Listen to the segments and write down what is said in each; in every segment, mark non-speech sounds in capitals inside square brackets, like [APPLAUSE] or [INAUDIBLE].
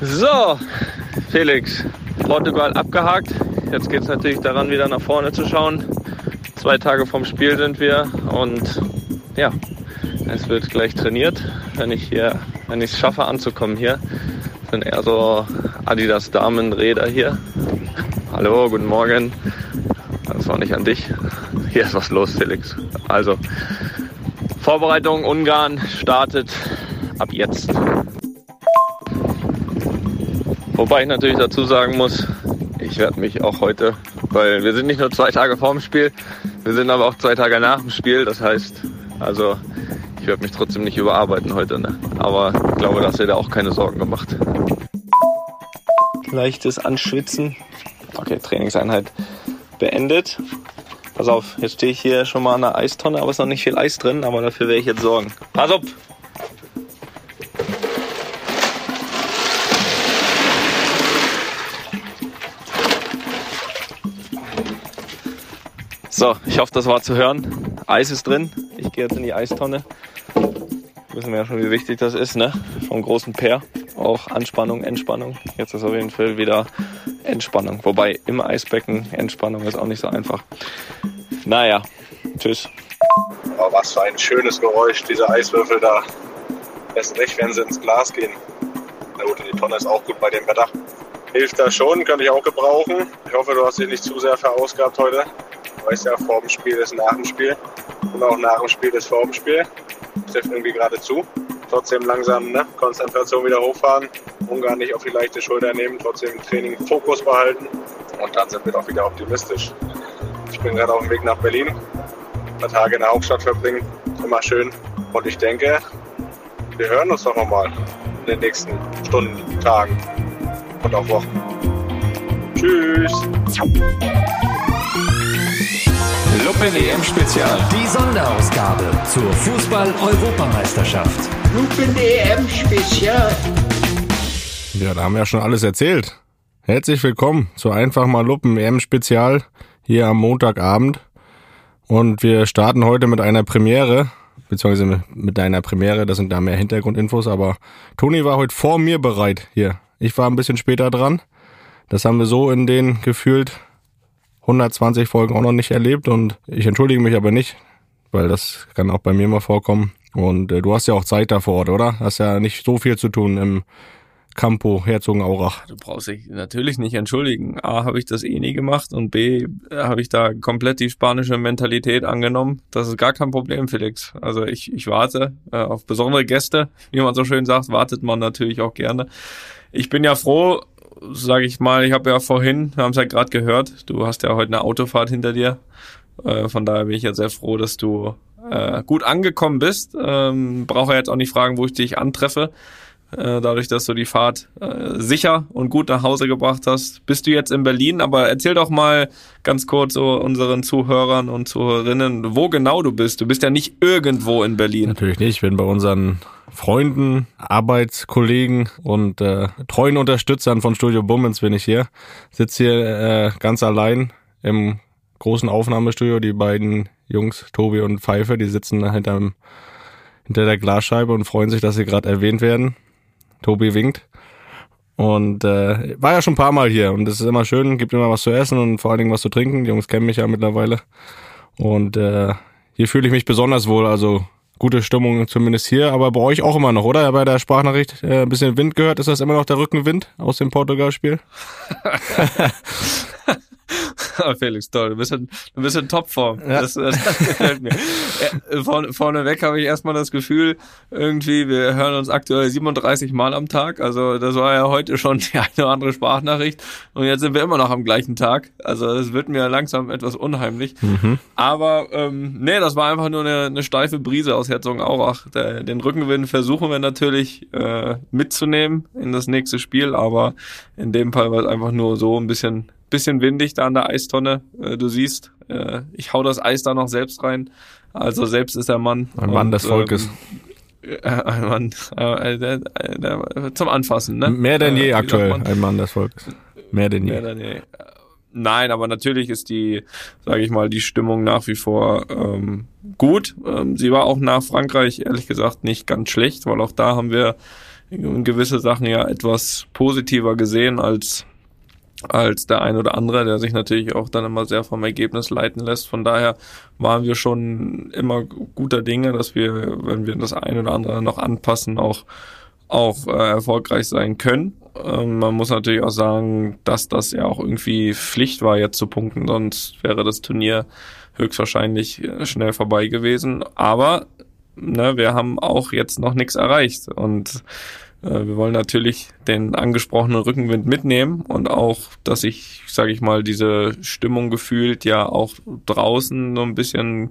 So, Felix, Portugal abgehakt. Jetzt geht es natürlich daran, wieder nach vorne zu schauen. Zwei Tage vom Spiel sind wir und ja, es wird gleich trainiert. Wenn ich hier, wenn ich es schaffe anzukommen hier, sind eher so Adidas Damenräder hier. Hallo, guten Morgen. Das war nicht an dich. Hier ist was los, Felix. Also, Vorbereitung Ungarn startet ab jetzt. Wobei ich natürlich dazu sagen muss, ich werde mich auch heute, weil wir sind nicht nur zwei Tage vorm Spiel, wir sind aber auch zwei Tage nach dem Spiel. Das heißt, also ich werde mich trotzdem nicht überarbeiten heute. Ne? Aber ich glaube, dass ihr da auch keine Sorgen gemacht. Leichtes Anschwitzen. Okay, Trainingseinheit beendet. Pass auf, jetzt stehe ich hier schon mal an der Eistonne, aber es ist noch nicht viel Eis drin, aber dafür werde ich jetzt sorgen. Pass auf! So, ich hoffe, das war zu hören. Eis ist drin. Ich gehe jetzt in die Eistonne. Wissen wir ja schon, wie wichtig das ist, ne? Vom großen Pair. Auch Anspannung, Entspannung. Jetzt ist auf jeden Fall wieder Entspannung. Wobei im Eisbecken Entspannung ist auch nicht so einfach. Naja, tschüss. Oh, was für ein schönes Geräusch, diese Eiswürfel da. Erst recht, wenn sie ins Glas gehen. Na gut, die Tonne ist auch gut bei dem Wetter. Hilft das schon, könnte ich auch gebrauchen. Ich hoffe, du hast dich nicht zu sehr verausgabt heute weißt ja, vor dem Spiel ist nach dem Spiel und auch nach dem Spiel ist vor dem Spiel. Trifft irgendwie gerade zu. Trotzdem langsam ne? Konzentration wieder hochfahren, Ungarn nicht auf die leichte Schulter nehmen, trotzdem im Training Fokus behalten und dann sind wir doch wieder optimistisch. Ich bin gerade auf dem Weg nach Berlin, ein paar Tage in der Hauptstadt verbringen, immer schön und ich denke, wir hören uns doch nochmal in den nächsten Stunden, Tagen und auch Wochen. Tschüss! Luppen EM Spezial. Die Sonderausgabe zur Fußball-Europameisterschaft. Lupen EM Spezial. Ja, da haben wir ja schon alles erzählt. Herzlich willkommen zu Einfach mal Luppen EM Spezial hier am Montagabend. Und wir starten heute mit einer Premiere, beziehungsweise mit einer Premiere, das sind da mehr Hintergrundinfos, aber Toni war heute vor mir bereit hier. Ich war ein bisschen später dran. Das haben wir so in den gefühlt 120 Folgen auch noch nicht erlebt und ich entschuldige mich aber nicht, weil das kann auch bei mir mal vorkommen. Und äh, du hast ja auch Zeit da vor Ort, oder? Hast ja nicht so viel zu tun im Campo Herzogenaurach. Du brauchst dich natürlich nicht entschuldigen. A, habe ich das eh nie gemacht und B, habe ich da komplett die spanische Mentalität angenommen. Das ist gar kein Problem, Felix. Also ich, ich warte äh, auf besondere Gäste. Wie man so schön sagt, wartet man natürlich auch gerne. Ich bin ja froh, sage ich mal, ich habe ja vorhin, wir haben es ja gerade gehört, du hast ja heute eine Autofahrt hinter dir. Äh, von daher bin ich ja sehr froh, dass du äh, gut angekommen bist. Ähm, Brauche jetzt auch nicht fragen, wo ich dich antreffe. Äh, dadurch, dass du die Fahrt äh, sicher und gut nach Hause gebracht hast, bist du jetzt in Berlin. Aber erzähl doch mal ganz kurz so unseren Zuhörern und Zuhörerinnen, wo genau du bist. Du bist ja nicht irgendwo in Berlin. Natürlich nicht. Ich bin bei unseren Freunden, Arbeitskollegen und äh, treuen Unterstützern von Studio Bummens bin ich hier. Sitze hier äh, ganz allein im großen Aufnahmestudio. Die beiden Jungs, Tobi und Pfeife, die sitzen hinterm, hinter der Glasscheibe und freuen sich, dass sie gerade erwähnt werden. Tobi winkt. Und äh, war ja schon ein paar Mal hier und es ist immer schön, gibt immer was zu essen und vor allen Dingen was zu trinken. Die Jungs kennen mich ja mittlerweile. Und äh, hier fühle ich mich besonders wohl. Also gute Stimmung zumindest hier, aber bei euch auch immer noch, oder? Bei der Sprachnachricht äh, ein bisschen Wind gehört. Ist das immer noch der Rückenwind aus dem Portugal-Spiel? [LAUGHS] [LAUGHS] Felix, toll. Du bist in, du bist in Topform. Ja. Das, das gefällt mir. Äh, vorne, vorneweg habe ich erstmal das Gefühl, irgendwie, wir hören uns aktuell 37 Mal am Tag. Also das war ja heute schon die eine oder andere Sprachnachricht. Und jetzt sind wir immer noch am gleichen Tag. Also es wird mir langsam etwas unheimlich. Mhm. Aber ähm, nee, das war einfach nur eine, eine steife Brise aus Herzogenaurach. Der, den Rückenwind versuchen wir natürlich äh, mitzunehmen in das nächste Spiel. Aber in dem Fall war es einfach nur so ein bisschen bisschen windig da an der Eistonne. Äh, du siehst, äh, ich hau das Eis da noch selbst rein. Also selbst ist der Mann. Ein Mann und, des Volkes. Ähm, äh, ein Mann äh, äh, äh, zum Anfassen, ne? Mehr denn je aktuell, ein Mann des Volkes. Mehr denn je. Mehr denn je. Nein, aber natürlich ist die, sage ich mal, die Stimmung nach wie vor ähm, gut. Ähm, sie war auch nach Frankreich ehrlich gesagt nicht ganz schlecht, weil auch da haben wir gewisse Sachen ja etwas positiver gesehen als als der ein oder andere, der sich natürlich auch dann immer sehr vom Ergebnis leiten lässt. Von daher waren wir schon immer guter Dinge, dass wir, wenn wir das ein oder andere noch anpassen, auch auch äh, erfolgreich sein können. Ähm, man muss natürlich auch sagen, dass das ja auch irgendwie Pflicht war, jetzt zu punkten, sonst wäre das Turnier höchstwahrscheinlich äh, schnell vorbei gewesen. Aber ne, wir haben auch jetzt noch nichts erreicht und wir wollen natürlich den angesprochenen Rückenwind mitnehmen und auch, dass ich, sage ich mal, diese Stimmung gefühlt ja auch draußen so ein bisschen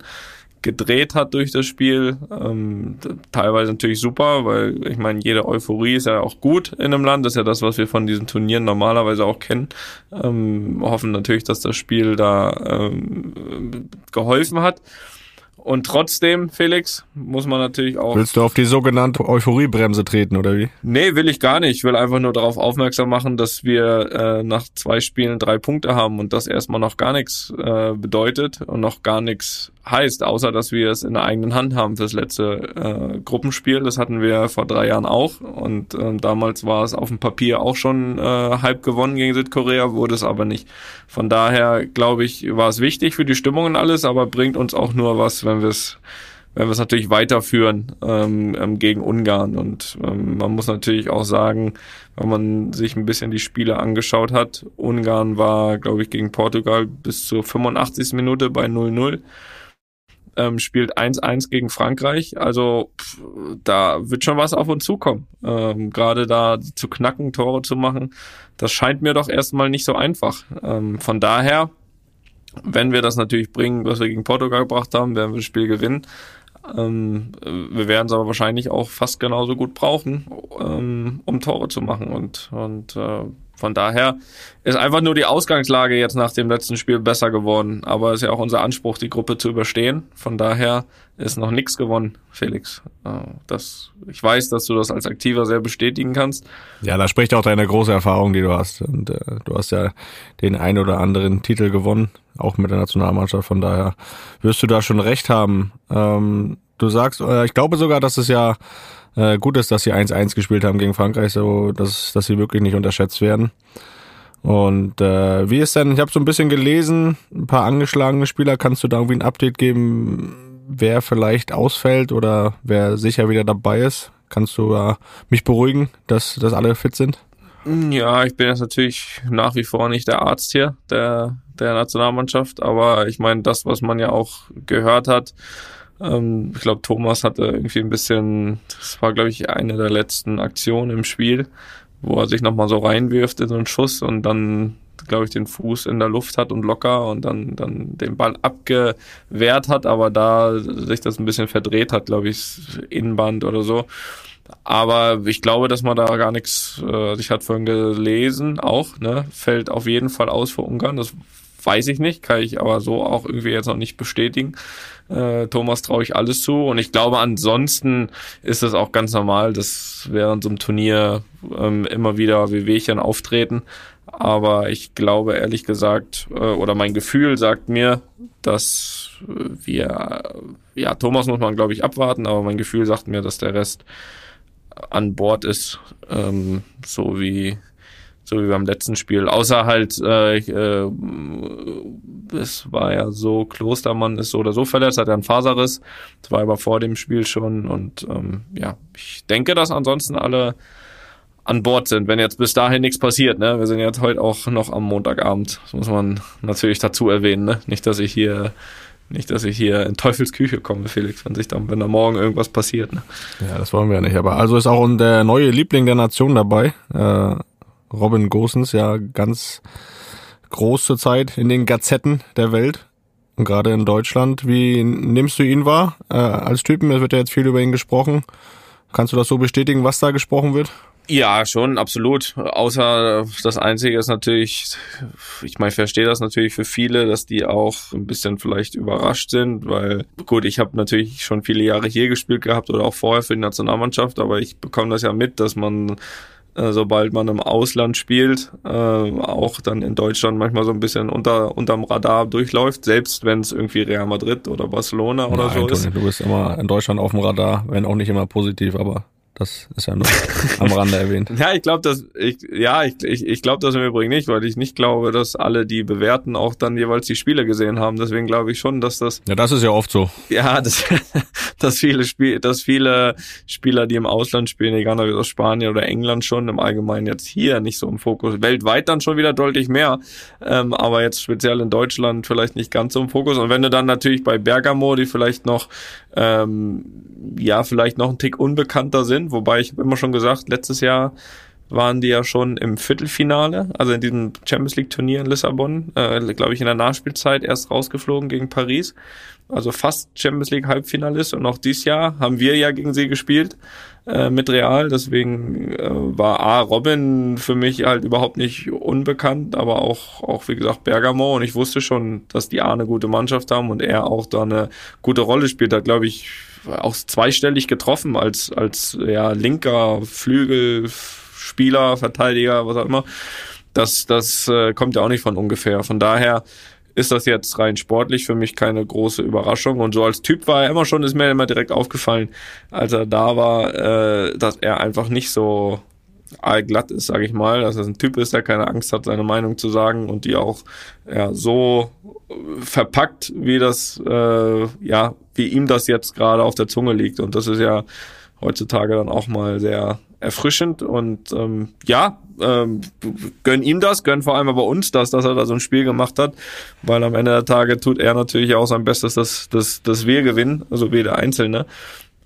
gedreht hat durch das Spiel. Ähm, teilweise natürlich super, weil ich meine, jede Euphorie ist ja auch gut in einem Land. Das ist ja das, was wir von diesen Turnieren normalerweise auch kennen. Ähm, hoffen natürlich, dass das Spiel da ähm, geholfen hat. Und trotzdem, Felix, muss man natürlich auch. Willst du auf die sogenannte Euphoriebremse treten, oder wie? Nee, will ich gar nicht. Ich will einfach nur darauf aufmerksam machen, dass wir äh, nach zwei Spielen drei Punkte haben und das erstmal noch gar nichts äh, bedeutet und noch gar nichts heißt, außer dass wir es in der eigenen Hand haben fürs letzte äh, Gruppenspiel. Das hatten wir vor drei Jahren auch und äh, damals war es auf dem Papier auch schon äh, halb gewonnen gegen Südkorea, wurde es aber nicht. Von daher glaube ich, war es wichtig für die Stimmung und alles, aber bringt uns auch nur was, wenn wir es wenn wir es natürlich weiterführen ähm, ähm, gegen Ungarn. Und ähm, man muss natürlich auch sagen, wenn man sich ein bisschen die Spiele angeschaut hat, Ungarn war, glaube ich, gegen Portugal bis zur 85. Minute bei 0-0 ähm, spielt 1-1 gegen Frankreich. Also pff, da wird schon was auf uns zukommen. Ähm, Gerade da zu knacken, Tore zu machen, das scheint mir doch erstmal nicht so einfach. Ähm, von daher, wenn wir das natürlich bringen, was wir gegen Portugal gebracht haben, werden wir das Spiel gewinnen. Ähm, wir werden es aber wahrscheinlich auch fast genauso gut brauchen, ähm, um Tore zu machen. Und, und äh, von daher ist einfach nur die Ausgangslage jetzt nach dem letzten Spiel besser geworden. Aber es ist ja auch unser Anspruch, die Gruppe zu überstehen. Von daher ist noch nichts gewonnen, Felix. Äh, das, ich weiß, dass du das als Aktiver sehr bestätigen kannst. Ja, da spricht auch deine große Erfahrung, die du hast. Und äh, du hast ja den ein oder anderen Titel gewonnen, auch mit der Nationalmannschaft. Von daher wirst du da schon recht haben. Ähm, du sagst, äh, ich glaube sogar, dass es ja äh, gut ist, dass sie 1-1 gespielt haben gegen Frankreich, so dass, dass sie wirklich nicht unterschätzt werden. Und äh, wie ist denn, ich habe so ein bisschen gelesen, ein paar angeschlagene Spieler, kannst du da irgendwie ein Update geben, wer vielleicht ausfällt oder wer sicher wieder dabei ist? Kannst du äh, mich beruhigen, dass, dass alle fit sind? Ja, ich bin jetzt natürlich nach wie vor nicht der Arzt hier der, der Nationalmannschaft, aber ich meine, das, was man ja auch gehört hat, ähm, ich glaube, Thomas hatte irgendwie ein bisschen, das war, glaube ich, eine der letzten Aktionen im Spiel, wo er sich nochmal so reinwirft in so einen Schuss und dann, glaube ich, den Fuß in der Luft hat und locker und dann, dann den Ball abgewehrt hat, aber da sich das ein bisschen verdreht hat, glaube ich, Innenband oder so. Aber ich glaube, dass man da gar nichts, äh, ich hatte vorhin gelesen, auch, ne, fällt auf jeden Fall aus für Ungarn. Das weiß ich nicht, kann ich aber so auch irgendwie jetzt noch nicht bestätigen. Äh, Thomas traue ich alles zu und ich glaube ansonsten ist es auch ganz normal, dass während so einem Turnier ähm, immer wieder Wehwehchen auftreten. Aber ich glaube ehrlich gesagt, äh, oder mein Gefühl sagt mir, dass wir, ja, Thomas muss man glaube ich abwarten, aber mein Gefühl sagt mir, dass der Rest an Bord ist, ähm, so wie so wie beim letzten Spiel. Außer halt, äh, äh, es war ja so, Klostermann ist so oder so verletzt, hat er einen Faserriss. Das war aber vor dem Spiel schon. Und ähm, ja, ich denke, dass ansonsten alle an Bord sind, wenn jetzt bis dahin nichts passiert. Ne? Wir sind jetzt heute auch noch am Montagabend. Das muss man natürlich dazu erwähnen. Ne? Nicht, dass ich hier nicht, dass ich hier in Teufelsküche komme, Felix, wenn sich dann, wenn da morgen irgendwas passiert. Ne? Ja, das wollen wir ja nicht. Aber also ist auch der neue Liebling der Nation dabei. Äh, Robin Gosens ja ganz groß zurzeit in den Gazetten der Welt und gerade in Deutschland. Wie nimmst du ihn wahr äh, als Typen? Es wird ja jetzt viel über ihn gesprochen. Kannst du das so bestätigen, was da gesprochen wird? Ja, schon, absolut. Außer das Einzige ist natürlich, ich meine, ich verstehe das natürlich für viele, dass die auch ein bisschen vielleicht überrascht sind, weil gut, ich habe natürlich schon viele Jahre hier gespielt gehabt oder auch vorher für die Nationalmannschaft, aber ich bekomme das ja mit, dass man äh, sobald man im Ausland spielt, äh, auch dann in Deutschland manchmal so ein bisschen unter unterm Radar durchläuft, selbst wenn es irgendwie Real Madrid oder Barcelona oder Nein, so Toni, ist. Du bist immer in Deutschland auf dem Radar, wenn auch nicht immer positiv, aber Das ist ja nur am Rande erwähnt. [LAUGHS] Ja, ich glaube, dass ich ja, ich, ich, ich glaube das im Übrigen nicht, weil ich nicht glaube, dass alle, die bewerten, auch dann jeweils die Spiele gesehen haben. Deswegen glaube ich schon, dass das Ja, das ist ja oft so. ja, dass, [LAUGHS] dass viele Spiel, dass viele Spieler, die im Ausland spielen, egal ob aus Spanien oder England schon im Allgemeinen jetzt hier nicht so im Fokus, weltweit dann schon wieder deutlich mehr, ähm, aber jetzt speziell in Deutschland vielleicht nicht ganz so im Fokus. Und wenn du dann natürlich bei Bergamo, die vielleicht noch ähm, ja vielleicht noch ein Tick unbekannter sind, wobei ich hab immer schon gesagt, letztes Jahr waren die ja schon im Viertelfinale, also in diesem Champions League Turnier in Lissabon, äh, glaube ich in der Nachspielzeit erst rausgeflogen gegen Paris. Also fast Champions League Halbfinalist und auch dieses Jahr haben wir ja gegen sie gespielt äh, mit Real. Deswegen äh, war A Robin für mich halt überhaupt nicht unbekannt, aber auch auch wie gesagt Bergamo und ich wusste schon, dass die A eine gute Mannschaft haben und er auch da eine gute Rolle spielt. Hat glaube ich auch zweistellig getroffen als als ja linker Flügel Spieler, Verteidiger, was auch immer. Das, das äh, kommt ja auch nicht von ungefähr. Von daher ist das jetzt rein sportlich für mich keine große Überraschung. Und so als Typ war er immer schon, ist mir immer direkt aufgefallen, als er da war, äh, dass er einfach nicht so allglatt ist, sage ich mal, dass er ein Typ ist, der keine Angst hat, seine Meinung zu sagen und die auch ja, so verpackt, wie das, äh, ja, wie ihm das jetzt gerade auf der Zunge liegt. Und das ist ja heutzutage dann auch mal sehr erfrischend und ähm, ja, ähm, gönn ihm das, gönn vor allem aber uns das, dass er da so ein Spiel gemacht hat, weil am Ende der Tage tut er natürlich auch sein Bestes, dass, dass, dass wir gewinnen, also wie der Einzelne.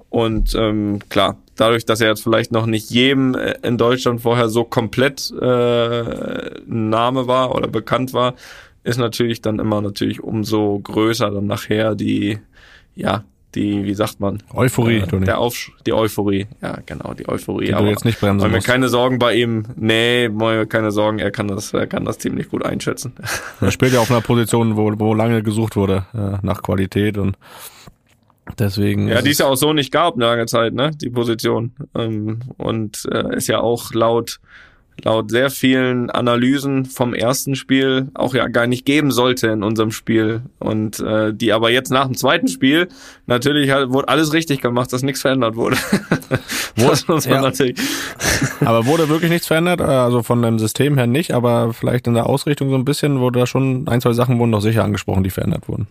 Und ähm, klar, dadurch, dass er jetzt vielleicht noch nicht jedem äh, in Deutschland vorher so komplett äh, Name war oder bekannt war, ist natürlich dann immer natürlich umso größer dann nachher die, ja, die, wie sagt man? Euphorie, äh. Der Aufsch die Euphorie, ja genau, die Euphorie. Die du jetzt nicht bremsen Machen wir musst. keine Sorgen bei ihm. Nee, machen wir keine Sorgen, er kann das, er kann das ziemlich gut einschätzen. [LAUGHS] Er spielt ja auf einer Position, wo, wo lange gesucht wurde äh, nach Qualität und deswegen. Ja, die es- ja auch so nicht gab eine lange Zeit, ne? Die Position. Ähm, und äh, ist ja auch laut laut sehr vielen Analysen vom ersten Spiel auch ja gar nicht geben sollte in unserem Spiel und äh, die aber jetzt nach dem zweiten Spiel natürlich halt, wurde alles richtig gemacht, dass nichts verändert wurde. [LAUGHS] das muss man ja. natürlich. [LAUGHS] Aber wurde wirklich nichts verändert? Äh, Also von dem System her nicht, aber vielleicht in der Ausrichtung so ein bisschen wurde da schon ein, zwei Sachen wurden doch sicher angesprochen, die verändert wurden.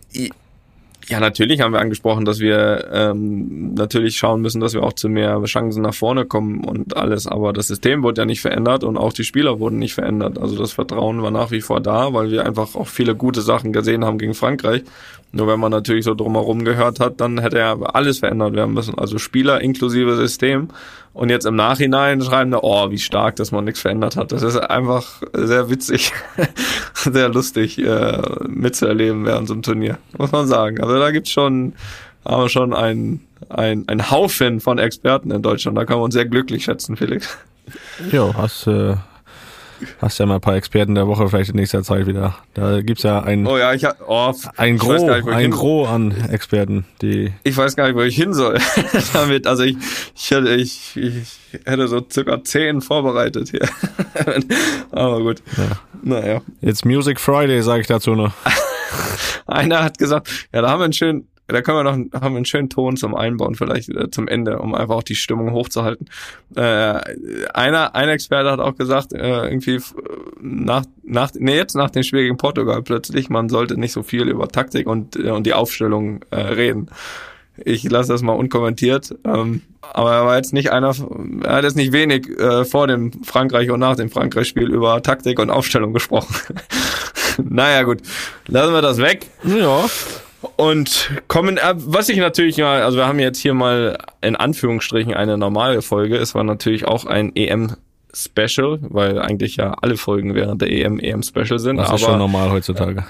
Ja, natürlich haben wir angesprochen, dass wir ähm, natürlich schauen müssen, dass wir auch zu mehr Chancen nach vorne kommen und alles. Aber das System wurde ja nicht verändert und auch die Spieler wurden nicht verändert. Also das Vertrauen war nach wie vor da, weil wir einfach auch viele gute Sachen gesehen haben gegen Frankreich. Nur wenn man natürlich so drumherum gehört hat, dann hätte ja alles verändert werden müssen. Also Spieler inklusive System. Und jetzt im Nachhinein schreiben da, oh, wie stark, dass man nichts verändert hat. Das ist einfach sehr witzig, [LAUGHS] sehr lustig äh, mitzuerleben während so einem Turnier, muss man sagen. Also da gibt's schon, haben wir schon ein, ein, ein Haufen von Experten in Deutschland. Da kann man uns sehr glücklich schätzen, Felix. Jo, hast, äh, hast ja mal ein paar Experten der Woche vielleicht in nächster Zeit wieder. Da gibt's ja ein, Oh ja, ich hab, oh, ein ich Gros, nicht, ein Gros an Experten, die ich weiß gar nicht, wo ich hin soll [LAUGHS] damit. Also ich, ich hätte, ich, ich hätte so circa zehn vorbereitet hier. [LAUGHS] Aber gut. Naja. jetzt Music Friday, sage ich dazu noch. [LAUGHS] Einer hat gesagt, ja, da haben wir einen schönen, da können wir noch haben wir einen schönen Ton zum Einbauen, vielleicht äh, zum Ende, um einfach auch die Stimmung hochzuhalten. Äh, einer, ein Experte hat auch gesagt, äh, irgendwie nach, nach, nee, jetzt nach dem Spiel gegen Portugal plötzlich, man sollte nicht so viel über Taktik und, äh, und die Aufstellung äh, reden. Ich lasse das mal unkommentiert. Ähm, aber er war jetzt nicht einer, er hat jetzt nicht wenig äh, vor dem Frankreich und nach dem Frankreich-Spiel über Taktik und Aufstellung gesprochen. [LAUGHS] naja, gut. Lassen wir das weg. Ja, Und kommen, äh, was ich natürlich mal, also wir haben jetzt hier mal in Anführungsstrichen eine normale Folge. Es war natürlich auch ein EM-Special, weil eigentlich ja alle Folgen während der EM EM-Special sind. das aber ist schon normal heutzutage.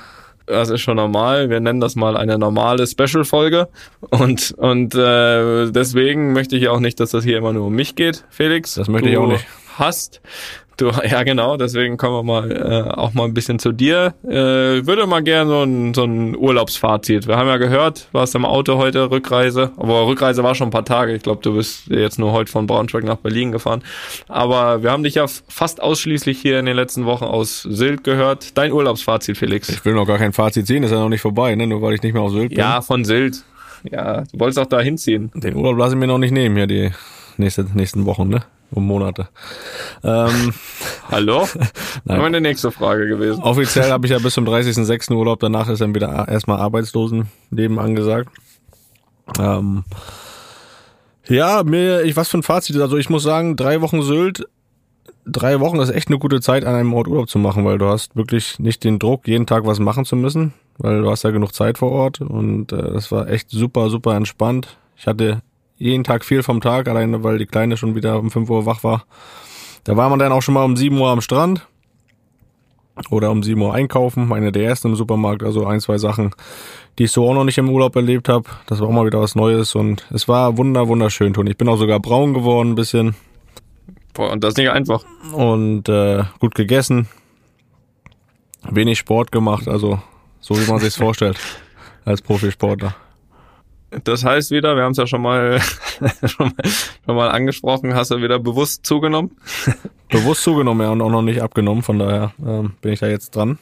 das ist schon normal. Wir nennen das mal eine normale Special-Folge. Und, und äh, deswegen möchte ich auch nicht, dass das hier immer nur um mich geht, Felix. Das möchte ich auch nicht. Hast. Du, [LAUGHS] ja genau, deswegen kommen wir mal äh, auch mal ein bisschen zu dir. Äh, würde mal gerne so ein, so ein Urlaubsfazit. Wir haben ja gehört, warst im Auto heute, Rückreise. Aber Rückreise war schon ein paar Tage. Ich glaube, du bist jetzt nur heute von Braunschweig nach Berlin gefahren. Aber wir haben dich ja fast ausschließlich hier in den letzten Wochen aus Sylt gehört. Dein Urlaubsfazit, Felix. Ich will noch gar kein Fazit ziehen, ist ja noch nicht vorbei, ne? nur weil ich nicht mehr auf Sylt bin. Ja, von Sylt. Ja, du wolltest auch da hinziehen. Den Urlaub lasse ich mir noch nicht nehmen hier, die nächste, nächsten Wochen, ne? Um Monate. Ähm, [LAUGHS] Hallo? [LAUGHS] Nein. Meine nächste Frage gewesen. offiziell habe ich ja [LAUGHS] bis zum 30.06. Urlaub, danach ist dann wieder erstmal Arbeitslosenleben angesagt. Ähm, ja, mir, ich, was für ein Fazit. Also ich muss sagen, drei Wochen Sylt, drei Wochen ist echt eine gute Zeit, an einem Ort Urlaub zu machen, weil du hast wirklich nicht den Druck, jeden Tag was machen zu müssen, weil du hast ja genug Zeit vor Ort und äh, das war echt super, super entspannt. Ich hatte jeden Tag viel vom Tag, alleine weil die Kleine schon wieder um 5 Uhr wach war. Da war man dann auch schon mal um 7 Uhr am Strand oder um 7 Uhr einkaufen, meine der ersten im Supermarkt, also ein, zwei Sachen, die ich so auch noch nicht im Urlaub erlebt habe. Das war auch mal wieder was Neues und es war wunder, wunderschön, Toni. Ich bin auch sogar braun geworden ein bisschen Boah, und das ist nicht einfach. und äh, gut gegessen, wenig Sport gemacht, also so wie man sich's [LAUGHS] vorstellt als Profisportler. Das heißt wieder, wir haben es ja schon mal, [LAUGHS] schon mal schon mal angesprochen, hast du wieder bewusst zugenommen? [LAUGHS] Bewusst zugenommen ja und auch noch nicht abgenommen, von daher ähm, bin ich da jetzt dran.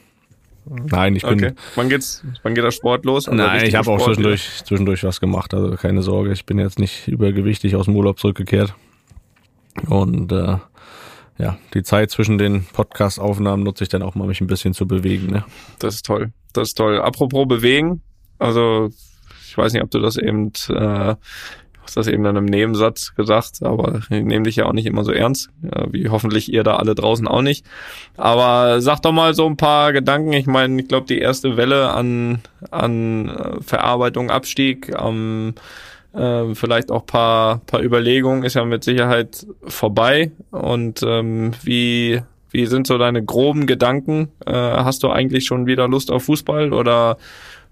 Nein, ich bin Okay. Wann geht's, wann geht der Sport los? Nein, ich habe auch zwischendurch, zwischendurch was gemacht, also keine Sorge. Ich bin jetzt nicht übergewichtig aus dem Urlaub zurückgekehrt. Und äh, ja, die Zeit zwischen den Podcast-Aufnahmen nutze ich dann auch mal, mich ein bisschen zu bewegen. Ne? Das ist toll. Das ist toll. Apropos bewegen, also ich weiß nicht, ob du das eben, äh, hast das eben in einem Nebensatz gesagt, aber ich nehme dich ja auch nicht immer so ernst, wie hoffentlich ihr da alle draußen auch nicht. Aber sag doch mal so ein paar Gedanken. Ich meine, ich glaube, die erste Welle an, an äh, Verarbeitung, Abstieg, am äh, vielleicht auch paar, paar Überlegungen ist ja mit Sicherheit vorbei. Und ähm, wie, wie sind so deine groben Gedanken? Äh, hast du eigentlich schon wieder Lust auf Fußball oder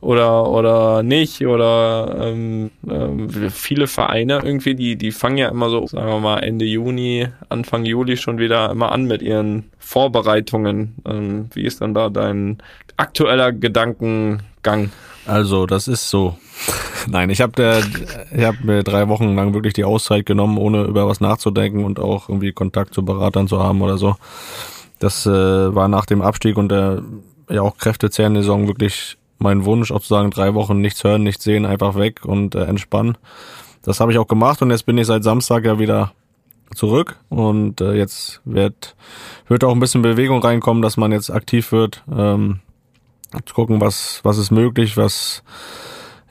oder oder nicht oder ähm, ähm, viele Vereine irgendwie die die fangen ja immer so sagen wir mal Ende Juni Anfang Juli schon wieder immer an mit ihren Vorbereitungen ähm, wie ist dann da dein aktueller Gedankengang Also, das ist so. [LAUGHS] Nein, ich habe ich hab mir drei Wochen lang wirklich die Auszeit genommen, ohne über was nachzudenken und auch irgendwie Kontakt zu Beratern zu haben oder so. Das äh, war nach dem Abstieg und der ja auch kräftezehrende Saison wirklich mein Wunsch, auch zu sagen, drei Wochen nichts hören, nichts sehen, einfach weg und äh, entspannen. Das habe ich auch gemacht und jetzt bin ich seit Samstag ja wieder zurück und äh, jetzt wird wird auch ein bisschen Bewegung reinkommen, dass man jetzt aktiv wird, ähm, zu gucken, was was ist möglich, was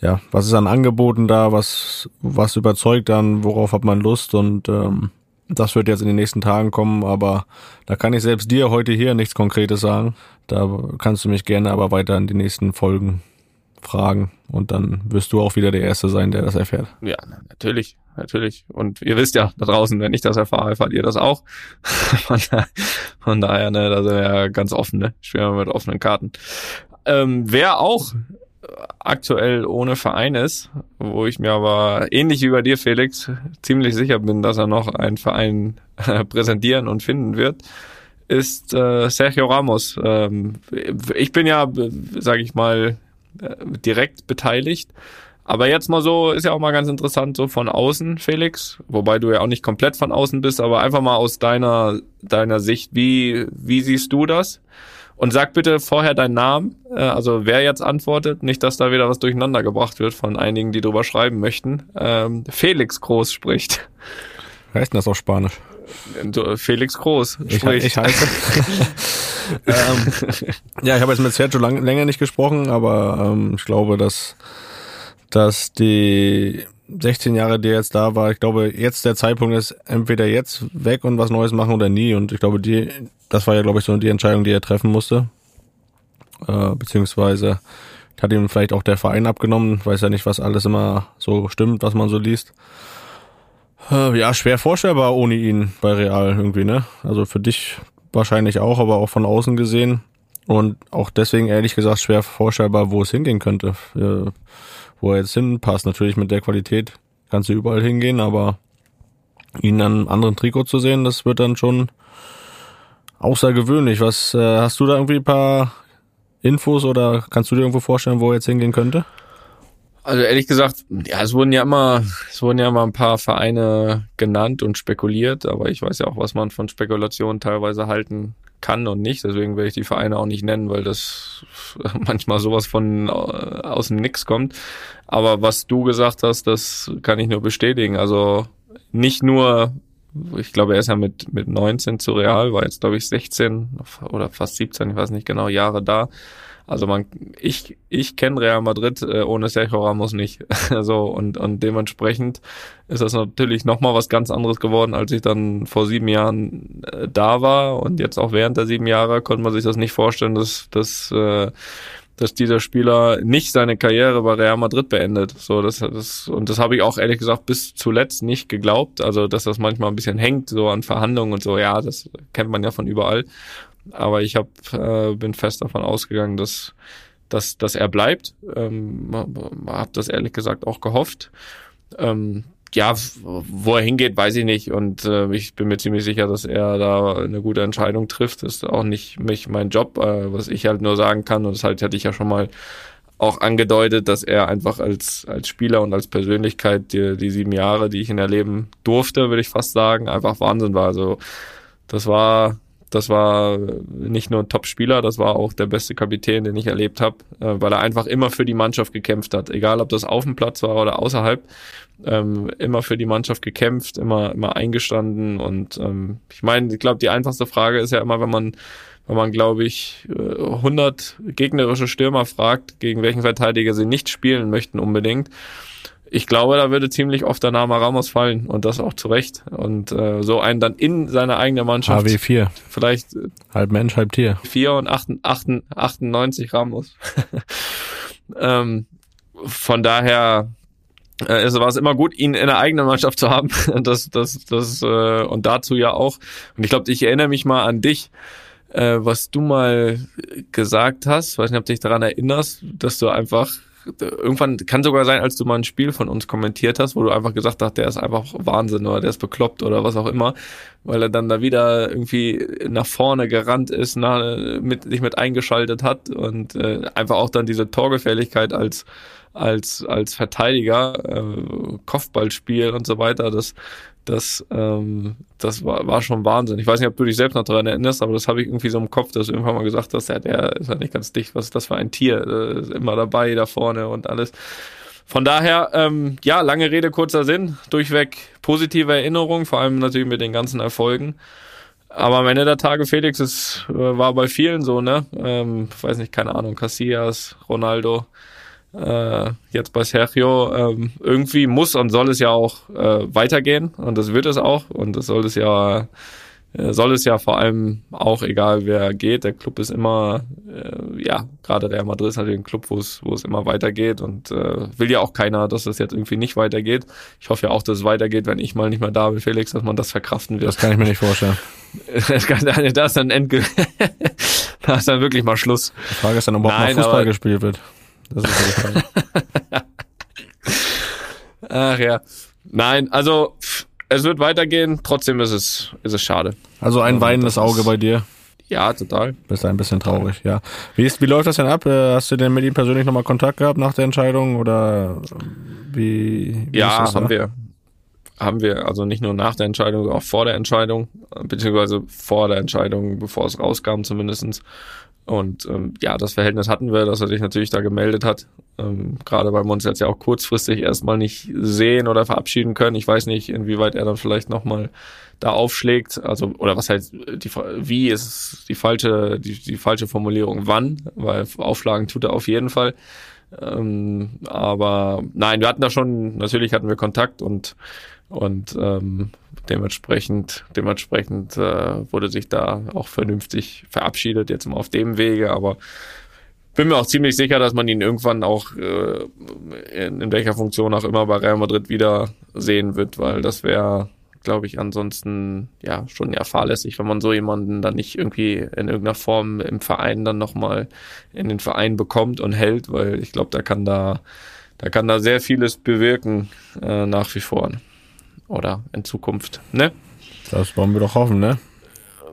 ja, was ist an Angeboten da, was was überzeugt dann, worauf hat man Lust und ähm, das wird jetzt in den nächsten Tagen kommen, aber da kann ich selbst dir heute hier nichts Konkretes sagen. Da kannst du mich gerne aber weiter in die nächsten Folgen fragen und dann wirst du auch wieder der Erste sein, der das erfährt. Ja, na, natürlich, natürlich. Und ihr wisst ja da draußen, wenn ich das erfahre, erfahrt ihr das auch. [LAUGHS] von, daher, von daher, ne, da sind wir ja ganz offen, ne? Wir mit offenen Karten. Ähm, wer auch aktuell ohne Verein ist, wo ich mir aber ähnlich wie bei dir, Felix, ziemlich sicher bin, dass er noch einen Verein äh, präsentieren und finden wird, ist äh, Sergio Ramos. Ähm, ich bin ja, sage ich mal, äh, direkt beteiligt. Aber jetzt mal so, ist ja auch mal ganz interessant, so von außen, Felix, wobei du ja auch nicht komplett von außen bist, aber einfach mal aus deiner, deiner Sicht, wie, wie siehst du das? Und sag bitte vorher deinen Namen, äh, also wer jetzt antwortet, nicht, dass da wieder was durcheinander gebracht wird von einigen, die drüber schreiben möchten. Ähm, Felix Groß spricht. Wer heißt denn das auf Spanisch? Felix Groß Ich, spricht. ich heiße. [LAUGHS] ähm, ja, ich habe jetzt mit Sergio lang, länger nicht gesprochen, aber ähm, ich glaube, dass, dass die 16 Jahre, die er jetzt da war, ich glaube, jetzt der Zeitpunkt ist, entweder jetzt weg und was Neues machen oder nie. Und ich glaube, die, das war ja, glaube ich, so die Entscheidung, die er treffen musste. Äh, beziehungsweise hat ihm vielleicht auch der Verein abgenommen. Weiß ja nicht, was alles immer so stimmt, was man so liest. Äh, ja, schwer vorstellbar ohne ihn bei Real irgendwie, ne? Also für dich wahrscheinlich auch, aber auch von außen gesehen. Und auch deswegen ehrlich gesagt schwer vorstellbar, wo es hingehen könnte. Äh, wo er jetzt hinpasst. Natürlich mit der Qualität kannst du überall hingehen, aber ihn an einem anderen Trikot zu sehen, das wird dann schon außergewöhnlich. Was äh, hast du da irgendwie ein paar Infos oder kannst du dir irgendwo vorstellen, wo er jetzt hingehen könnte? Also ehrlich gesagt, ja, es wurden ja immer, es wurden ja immer ein paar Vereine genannt und spekuliert, aber ich weiß ja auch, was man von Spekulationen teilweise halten kann und nicht. Deswegen will ich die Vereine auch nicht nennen, weil das [LAUGHS] manchmal sowas von äh, aus dem Nix kommt. Aber was du gesagt hast, das kann ich nur bestätigen. Also nicht nur, ich glaube, er ist ja mit, mit 19 zu Real, war jetzt, glaube ich, 16 oder fast 17, ich weiß nicht genau, Jahre da. Also man, ich, ich kenne Real Madrid äh, ohne Sergio Ramos nicht. [LAUGHS] so und und dementsprechend ist das natürlich noch mal was ganz anderes geworden, als ich dann vor sieben Jahren äh, da war und jetzt auch während der sieben Jahre konnte man sich das nicht vorstellen, dass dass äh, dass dieser Spieler nicht seine Karriere bei Real Madrid beendet. So, das, das und das habe ich auch ehrlich gesagt bis zuletzt nicht geglaubt. Also, dass das manchmal ein bisschen hängt, so an Verhandlungen und so. Ja, das kennt man ja von überall. Aber ich hab, äh, bin fest davon ausgegangen, dass, dass, dass er bleibt. Ähm, habe das ehrlich gesagt auch gehofft. Ähm, ja, wo er hingeht, weiß ich nicht. Und äh, ich bin mir ziemlich sicher, dass er da eine gute Entscheidung trifft. Das ist auch nicht mich mein Job, äh, was ich halt nur sagen kann. Und das halt hatte ich ja schon mal auch angedeutet, dass er einfach als, als Spieler und als Persönlichkeit die, die sieben Jahre, die ich ihn erleben durfte, würde ich fast sagen, einfach Wahnsinn war. Also das war das war nicht nur ein Top-Spieler, das war auch der beste Kapitän, den ich erlebt habe, äh, weil er einfach immer für die Mannschaft gekämpft hat. Egal, ob das auf dem Platz war oder außerhalb, ähm, immer für die Mannschaft gekämpft, immer, immer eingestanden. Und ähm, ich meine, ich glaube, die einfachste Frage ist ja immer, wenn man wenn man, glaube ich, 100 äh, gegnerische Stürmer fragt, gegen welchen Verteidiger sie nicht spielen möchten unbedingt, ich glaube, da würde ziemlich oft der Name Ramos fallen und das auch zu Recht. Und äh, so einen dann in seine eigene Mannschaft. HW4. Vielleicht. Äh, halb Mensch, halb Tier. 4 und 98 Ramos. [LAUGHS] ähm, von daher äh, also war es immer gut, ihn in der eigenen Mannschaft zu haben. [LAUGHS] Das, das, das, äh, und dazu ja auch. Und ich glaube, ich erinnere mich mal an dich, äh, was du mal gesagt hast. Weiß nicht, ob du dich daran erinnerst, dass du einfach irgendwann kann sogar sein, als du mal ein Spiel von uns kommentiert hast, wo du einfach gesagt hast, der ist einfach Wahnsinn oder der ist bekloppt oder was auch immer, weil er dann da wieder irgendwie nach vorne gerannt ist, na, mit, sich mit eingeschaltet hat und äh, einfach auch dann diese Torgefährlichkeit als als als Verteidiger, äh, Kopfballspiel und so weiter, das das, ähm, das war, war schon Wahnsinn. Ich weiß nicht, ob du dich selbst noch daran erinnerst, aber das habe ich irgendwie so im Kopf, dass du irgendwann mal gesagt hast, ja, der ist ja nicht ganz dicht, was das für ein Tier? Der ist immer dabei da vorne und alles. Von daher, ähm, ja, lange Rede, kurzer Sinn, durchweg positive Erinnerung, vor allem natürlich mit den ganzen Erfolgen. Aber am Ende der Tage, Felix, es äh, war bei vielen so, ne? Ähm, weiß nicht, keine Ahnung, Casillas, Ronaldo, äh, jetzt bei Sergio, ähm, irgendwie muss und soll es ja auch äh, weitergehen und das wird es auch und das soll es ja äh, soll es ja vor allem auch egal wer geht. Der Club ist immer, äh, ja, gerade Real Madrid ist natürlich ein Club, wo es, wo es immer weitergeht und äh, will ja auch keiner, dass es jetzt irgendwie nicht weitergeht. Ich hoffe ja auch, dass es weitergeht, wenn ich mal nicht mehr da bin, Felix, dass man das verkraften wird. Das kann ich mir nicht vorstellen. [LAUGHS] das, kann, [LAUGHS] da ist dann endgültig, [LAUGHS] da ist dann wirklich mal Schluss. Die Frage ist dann, ob Nein, mal Fußball aber, gespielt wird. Das ist. [LAUGHS] Ach ja. Nein, also es wird weitergehen, trotzdem ist es, ist es schade. Also ein weinendes Auge bei dir. Ja, total. Bist ein bisschen traurig, ja. Wie, ist, wie läuft das denn ab? Äh, hast du denn mit ihm persönlich nochmal Kontakt gehabt nach der Entscheidung oder wie? wie ja, haben wir. Haben wir, also nicht nur nach der Entscheidung, sondern auch vor der Entscheidung, beziehungsweise vor der Entscheidung, bevor es rauskam zumindestens. Und ähm, ja, das Verhältnis hatten wir, dass er sich natürlich da gemeldet hat. Ähm, gerade weil wir uns jetzt ja auch kurzfristig erstmal nicht sehen oder verabschieden können. Ich weiß nicht, inwieweit er dann vielleicht nochmal da aufschlägt. Also, oder was heißt, die, wie ist die falsche, die, die falsche Formulierung, wann, weil aufschlagen tut er auf jeden Fall. Ähm, aber nein, wir hatten da schon, natürlich hatten wir Kontakt und und ähm, dementsprechend, dementsprechend äh, wurde sich da auch vernünftig verabschiedet, jetzt mal auf dem Wege, aber bin mir auch ziemlich sicher, dass man ihn irgendwann auch äh, in, in welcher Funktion auch immer bei Real Madrid wieder sehen wird, weil das wäre, glaube ich, ansonsten ja schon ja fahrlässig, wenn man so jemanden dann nicht irgendwie in irgendeiner Form im Verein dann nochmal in den Verein bekommt und hält, weil ich glaube, da kann da da kann da sehr vieles bewirken äh, nach wie vor oder in Zukunft, ne? Das wollen wir doch hoffen, ne?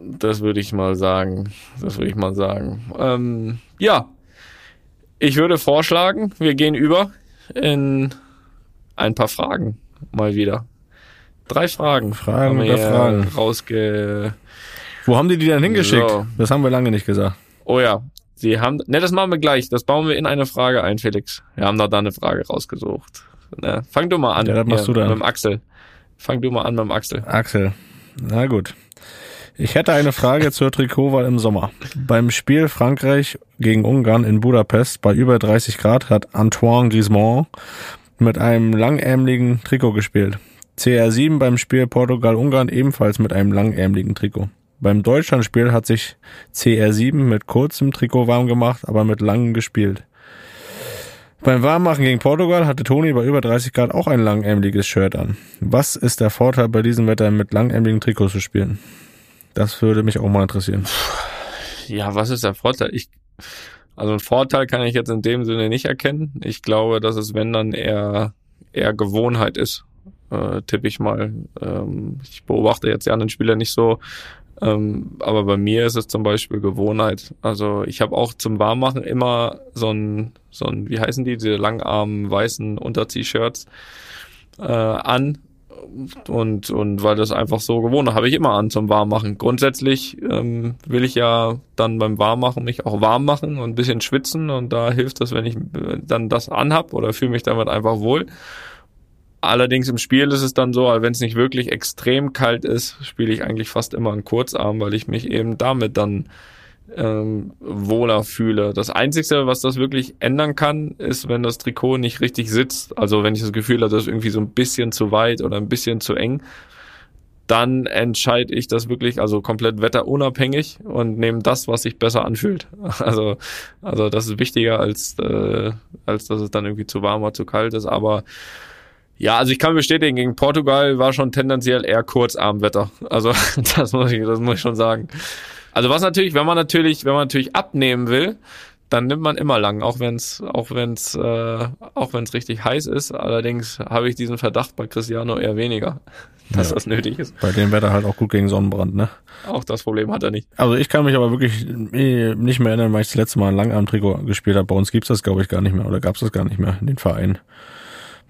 Das würde ich mal sagen. Das würde ich mal sagen. Ähm, ja, ich würde vorschlagen, wir gehen über in ein paar Fragen mal wieder. Drei Fragen. Fragen oder Fragen. Rausge Wo haben die die denn hingeschickt? So. Das haben wir lange nicht gesagt. Oh ja, sie haben. Ne, das machen wir gleich. Das bauen wir in eine Frage ein, Felix. Wir haben da da eine Frage rausgesucht. Ne, fang du mal an. Ja, das machst du dann. Mit dem Axel. Fang du mal an beim Axel. Axel, na gut. Ich hätte eine Frage zur Trikotwahl im Sommer. Beim Spiel Frankreich gegen Ungarn in Budapest bei über 30 Grad hat Antoine Griezmann mit einem langärmeligen Trikot gespielt. CR7 beim Spiel Portugal-Ungarn ebenfalls mit einem langärmeligen Trikot. Beim Deutschlandspiel hat sich CR7 mit kurzem Trikot warm gemacht, aber mit langem gespielt. Beim Warmmachen gegen Portugal hatte Toni bei über 30 Grad auch ein langärmeliges Shirt an. Was ist der Vorteil bei diesem Wetter mit langärmeligen Trikots zu spielen? Das würde mich auch mal interessieren. Ja, was ist der Vorteil? Ich, also einen Vorteil kann ich jetzt in dem Sinne nicht erkennen. Ich glaube, dass es, wenn dann eher, eher Gewohnheit ist, äh, tippe ich mal. Ähm, ich beobachte jetzt die anderen Spieler nicht so, ähm, aber bei mir ist es zum Beispiel Gewohnheit. Also ich habe auch zum Warmmachen immer so ein, so ein, wie heißen die, diese langarmen weißen Unter-T-Shirts äh, an und, und weil das einfach so gewohnt habe ich immer an zum Warmmachen. Grundsätzlich ähm, will ich ja dann beim Warmmachen mich auch warm machen und ein bisschen schwitzen und da hilft das, wenn ich dann das anhab oder fühle mich damit einfach wohl. Allerdings im Spiel ist es dann so, wenn es nicht wirklich extrem kalt ist, spiele ich eigentlich fast immer einen Kurzarm, weil ich mich eben damit dann ähm, wohler fühle. Das Einzige, was das wirklich ändern kann, ist, wenn das Trikot nicht richtig sitzt. Also wenn ich das Gefühl habe, das ist irgendwie so ein bisschen zu weit oder ein bisschen zu eng, dann entscheide ich das wirklich, also komplett wetterunabhängig und nehme das, was sich besser anfühlt. [LAUGHS] Also, also das ist wichtiger als, äh, als dass es dann irgendwie zu warm oder zu kalt ist. Aber ja, also ich kann bestätigen, gegen Portugal war schon tendenziell eher Kurzarmwetter. Also [LAUGHS] das muss ich, das muss ich schon sagen. Also was natürlich, wenn man natürlich, wenn man natürlich abnehmen will, dann nimmt man immer lang, auch wenn es auch wenn's, äh, auch wenn's richtig heiß ist. Allerdings habe ich diesen Verdacht bei Cristiano eher weniger, [LAUGHS] dass Ja. das nötig ist. Bei dem Wetter halt auch gut gegen Sonnenbrand, ne? Auch das Problem hat er nicht. Also ich kann mich aber wirklich nicht mehr erinnern, weil ich das letzte Mal ein Langarm-Trikot gespielt habe. Bei uns gibt's das, glaube ich, gar nicht mehr. Oder gab's das gar nicht mehr in den Vereinen.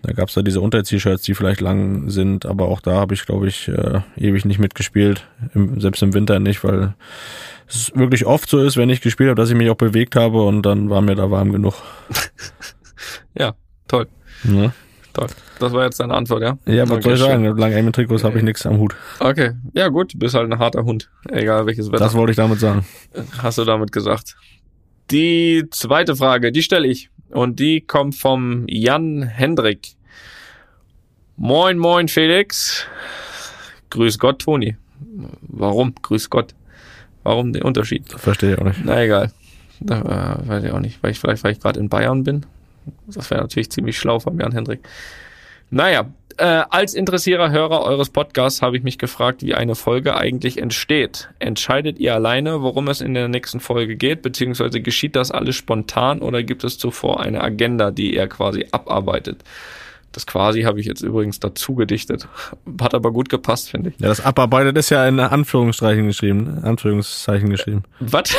Da gab's da diese Unter-T-Shirts, die vielleicht lang sind, aber auch da habe ich, glaube ich, äh, ewig nicht mitgespielt. Im, selbst im Winter nicht, weil es wirklich oft so ist, wenn ich gespielt habe, dass ich mich auch bewegt habe und dann war mir da warm genug. [LAUGHS] Ja, toll, Ne? toll. Das war jetzt deine Antwort, ja? Ja, was soll ich sagen? Mit langen Trikots habe ich nichts am Hut. Okay, ja gut, du bist halt ein harter Hund. Egal welches Wetter. Das wollte ich damit sagen. hast du damit gesagt. Die zweite Frage, die stelle ich. Und die kommt vom Jan Hendrik. Moin, moin, Felix. Grüß Gott, Toni. Warum? Grüß Gott. Warum der Unterschied? Verstehe ich auch nicht. Na egal. Da, äh, weiß ich auch nicht. Weil ich vielleicht, weil ich gerade in Bayern bin. Das wäre natürlich ziemlich schlau von Jan Hendrik. Naja, äh, als interessierter Hörer eures Podcasts habe ich mich gefragt, wie eine Folge eigentlich entsteht. Entscheidet ihr alleine, worum es in der nächsten Folge geht, beziehungsweise geschieht das alles spontan oder gibt es zuvor eine Agenda, die ihr quasi abarbeitet? Das quasi habe ich jetzt übrigens dazu gedichtet. Hat aber gut gepasst, finde ich. Ja, das abarbeitet ist ja in Anführungszeichen geschrieben. Anführungszeichen geschrieben. Was?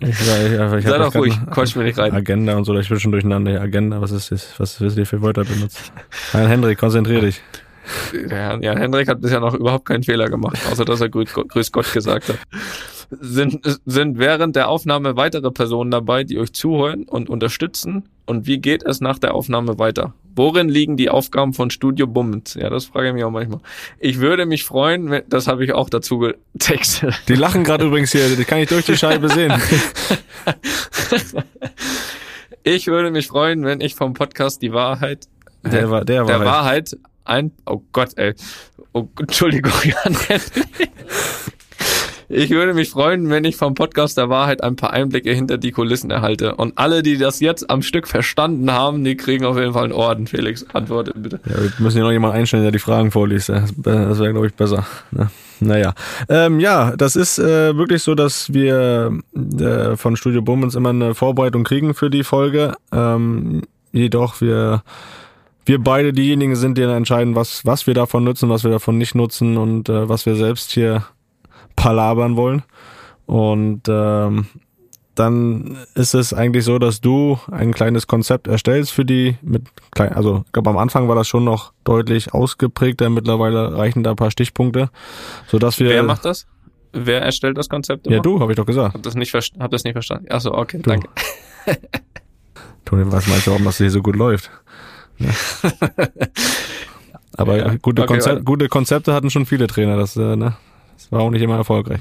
Ich, ich, ich, ich Sei doch ruhig, quatsch mir nicht rein. Agenda und so, ich bin schon durcheinander. Ja, Agenda, was ist das? Was wirst du für Wörter benutzt? Nein, Hendrik, konzentrier dich. Ja, Jan Hendrik hat bisher noch überhaupt keinen Fehler gemacht, außer dass er Grüß Gott gesagt hat. Sind, sind während der Aufnahme weitere Personen dabei, die euch zuhören und unterstützen? Und wie geht es nach der Aufnahme weiter? Worin liegen die Aufgaben von Studio Bummens? Ja, das frage ich mich auch manchmal. Ich würde mich freuen, wenn, das habe ich auch dazu getextet. Die lachen gerade übrigens hier, die kann ich durch die Scheibe sehen. [LAUGHS] Ich würde mich freuen, wenn ich vom Podcast die Wahrheit Der der war. der halt- Wahrheit ein, oh Gott, ey. Oh, Entschuldigung, [LAUGHS] Jan. Ich würde mich freuen, wenn ich vom Podcast der Wahrheit ein paar Einblicke hinter die Kulissen erhalte. Und alle, die das jetzt am Stück verstanden haben, die kriegen auf jeden Fall einen Orden. Felix, antworte bitte. Ja, wir müssen hier noch jemanden einstellen, der die Fragen vorliest. Das wäre, glaube ich, besser. Ne? Naja. Ähm, ja, das ist äh, wirklich so, dass wir äh, von Studio Bummens immer eine Vorbereitung kriegen für die Folge. Ähm, jedoch wir wir beide diejenigen sind, die dann entscheiden, was, was wir davon nutzen, was wir davon nicht nutzen und äh, was wir selbst hier palabern wollen. Und ähm, dann ist es eigentlich so, dass du ein kleines Konzept erstellst für die mit klein, also ich glaube am Anfang war das schon noch deutlich ausgeprägter, mittlerweile reichen da ein paar Stichpunkte, so dass wir Wer macht das? Wer erstellt das Konzept? Ja, immer? du, habe ich doch gesagt. Hab das nicht, hab das nicht verstanden. Achso, okay, Du. danke. [LAUGHS] Toni, was meinst du, warum das hier so gut läuft? [LAUGHS] Aber Ja, gute, okay, Konzep warte. gute Konzepte hatten schon viele Trainer, das, äh, ne? Das war auch nicht immer erfolgreich.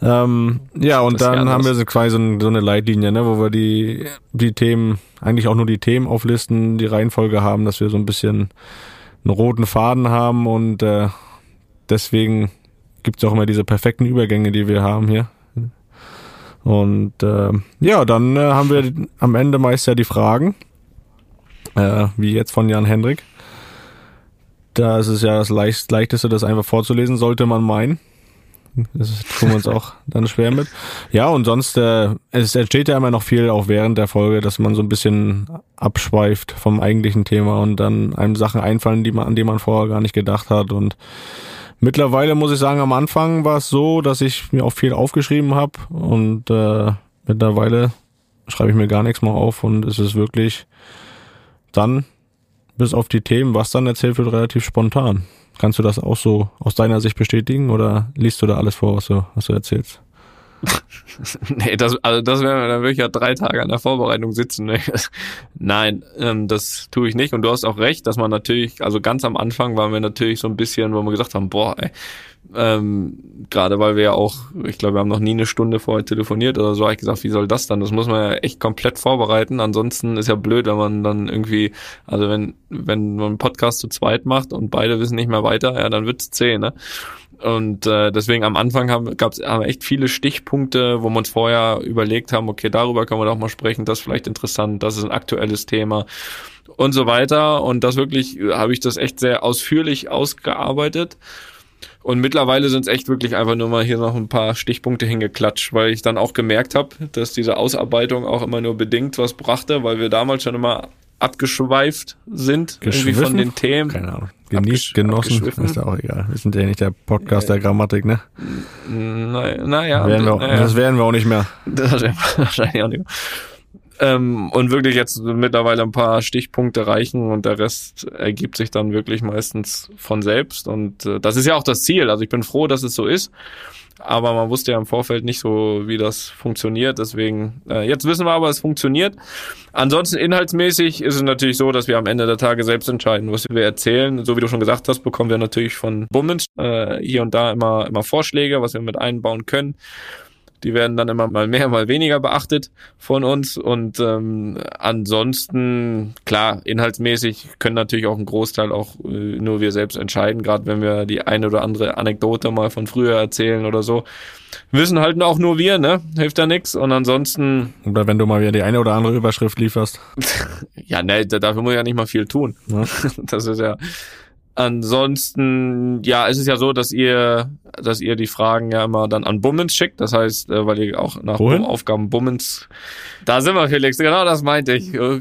Ähm, ja, und dann haben wir so quasi so ein- so eine Leitlinie, ne, wo wir die, die Themen, eigentlich auch nur die Themen auflisten, die Reihenfolge haben, dass wir so ein bisschen einen roten Faden haben und äh, deswegen gibt's auch immer diese perfekten Übergänge, die wir haben hier. Und äh, ja, dann äh, haben wir am Ende meist ja die Fragen, äh, wie jetzt von Jan Hendrik. Da ist es ja das leicht, leichteste, das einfach vorzulesen, sollte man meinen. Das tun wir uns auch [LAUGHS] dann schwer mit. Ja, und sonst, äh, es entsteht ja immer noch viel auch während der Folge, dass man so ein bisschen abschweift vom eigentlichen Thema und dann einem Sachen einfallen, die man, an die man vorher gar nicht gedacht hat. Und mittlerweile muss ich sagen, am Anfang war es so, dass ich mir auch viel aufgeschrieben habe und äh, mittlerweile schreibe ich mir gar nichts mehr auf und es ist wirklich dann, bis auf die Themen, was dann erzählt wird, relativ spontan. Kannst du das auch so aus deiner Sicht bestätigen oder liest du da alles vor, was du, was du erzählst? Nee, das, also das wäre, dann würde ich ja drei Tage an der Vorbereitung sitzen. Ne? [LAUGHS] Nein, ähm, das tue ich nicht. Und du hast auch recht, dass man natürlich, also ganz am Anfang waren wir natürlich so ein bisschen, wo wir gesagt haben, boah, ey, ähm, gerade weil wir ja auch, ich glaube, wir haben noch nie eine Stunde vorher telefoniert oder so, habe ich gesagt, wie soll das dann? Das muss man ja echt komplett vorbereiten. Ansonsten ist ja blöd, wenn man dann irgendwie, also wenn, wenn man einen Podcast zu zweit macht und beide wissen nicht mehr weiter, ja, dann wird's zäh, ne? Und äh, deswegen am Anfang haben gab's haben echt viele Stichpunkte, wo wir uns vorher überlegt haben, okay, darüber können wir doch mal sprechen, das ist vielleicht interessant, das ist ein aktuelles Thema und so weiter. Und das wirklich äh, habe ich das echt sehr ausführlich ausgearbeitet. Und mittlerweile sind es echt wirklich einfach nur mal hier noch ein paar Stichpunkte hingeklatscht, weil ich dann auch gemerkt habe, dass diese Ausarbeitung auch immer nur bedingt was brachte, weil wir damals schon immer abgeschweift sind irgendwie von den Themen. Keine Ahnung. Genießt, genossen, ist ja auch egal. Wir sind ja nicht der Podcast der Grammatik, ne? Naja, naja, werden wir, auch- naja. Das werden wir auch nicht mehr. Das [LAUGHS] wahrscheinlich auch nicht. Ähm, und wirklich jetzt mittlerweile ein paar Stichpunkte reichen und der Rest ergibt sich dann wirklich meistens von selbst. Und äh, das ist ja auch das Ziel. Also ich bin froh, dass es so ist. Aber man wusste ja im Vorfeld nicht so, wie das funktioniert. Deswegen, äh, jetzt wissen wir aber, es funktioniert. Ansonsten inhaltsmäßig ist es natürlich so, dass wir am Ende der Tage selbst entscheiden, was wir erzählen. So wie du schon gesagt hast, bekommen wir natürlich von Bummens äh, hier und da immer, immer Vorschläge, was wir mit einbauen können. Die werden dann immer mal mehr, mal weniger beachtet von uns. Und ähm, ansonsten, klar, inhaltsmäßig können natürlich auch ein Großteil auch äh, nur wir selbst entscheiden, gerade wenn wir die eine oder andere Anekdote mal von früher erzählen oder so. Wissen halt auch nur wir, ne? Hilft ja nix. Und ansonsten, Oder wenn du mal wieder die eine oder andere Überschrift lieferst. [LAUGHS] ja, ne, da- dafür muss ich ja nicht mal viel tun. Ja. [LAUGHS] Das ist ja. Ansonsten, ja, es ist ja so, dass ihr, dass ihr die Fragen ja immer dann an Bummens schickt. Das heißt, äh, weil ihr auch nach Wohin? Aufgaben Bummens. Da sind wir, Felix. Genau, das meinte ich. Äh,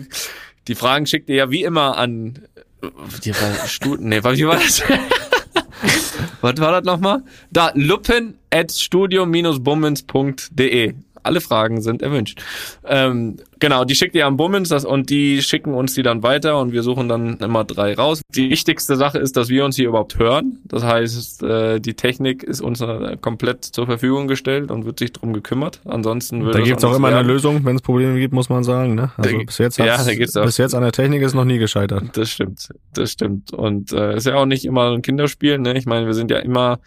Die Fragen schickt ihr ja wie immer an. äh, Die war [LAUGHS] Stu nee, wie war das? [LAUGHS] Was war das nochmal? Da, luppen at studio-bummens.de. Alle Fragen sind erwünscht. Ähm, genau, die schickt ihr an Bummens das, und die schicken uns die dann weiter und wir suchen dann immer drei raus. Die wichtigste Sache ist, dass wir uns hier überhaupt hören. Das heißt, äh, die Technik ist uns äh, komplett zur Verfügung gestellt und wird sich drum gekümmert. Ansonsten würde Da gibt's auch immer eine werden. Lösung, wenn es Probleme gibt, muss man sagen. Ne? Also Da- bis jetzt, ja, da gibt's auch- bis jetzt an der Technik ist noch nie gescheitert. Das stimmt, das stimmt. Und äh, ist ja auch nicht immer ein Kinderspiel. Ne? Ich meine, wir sind ja immer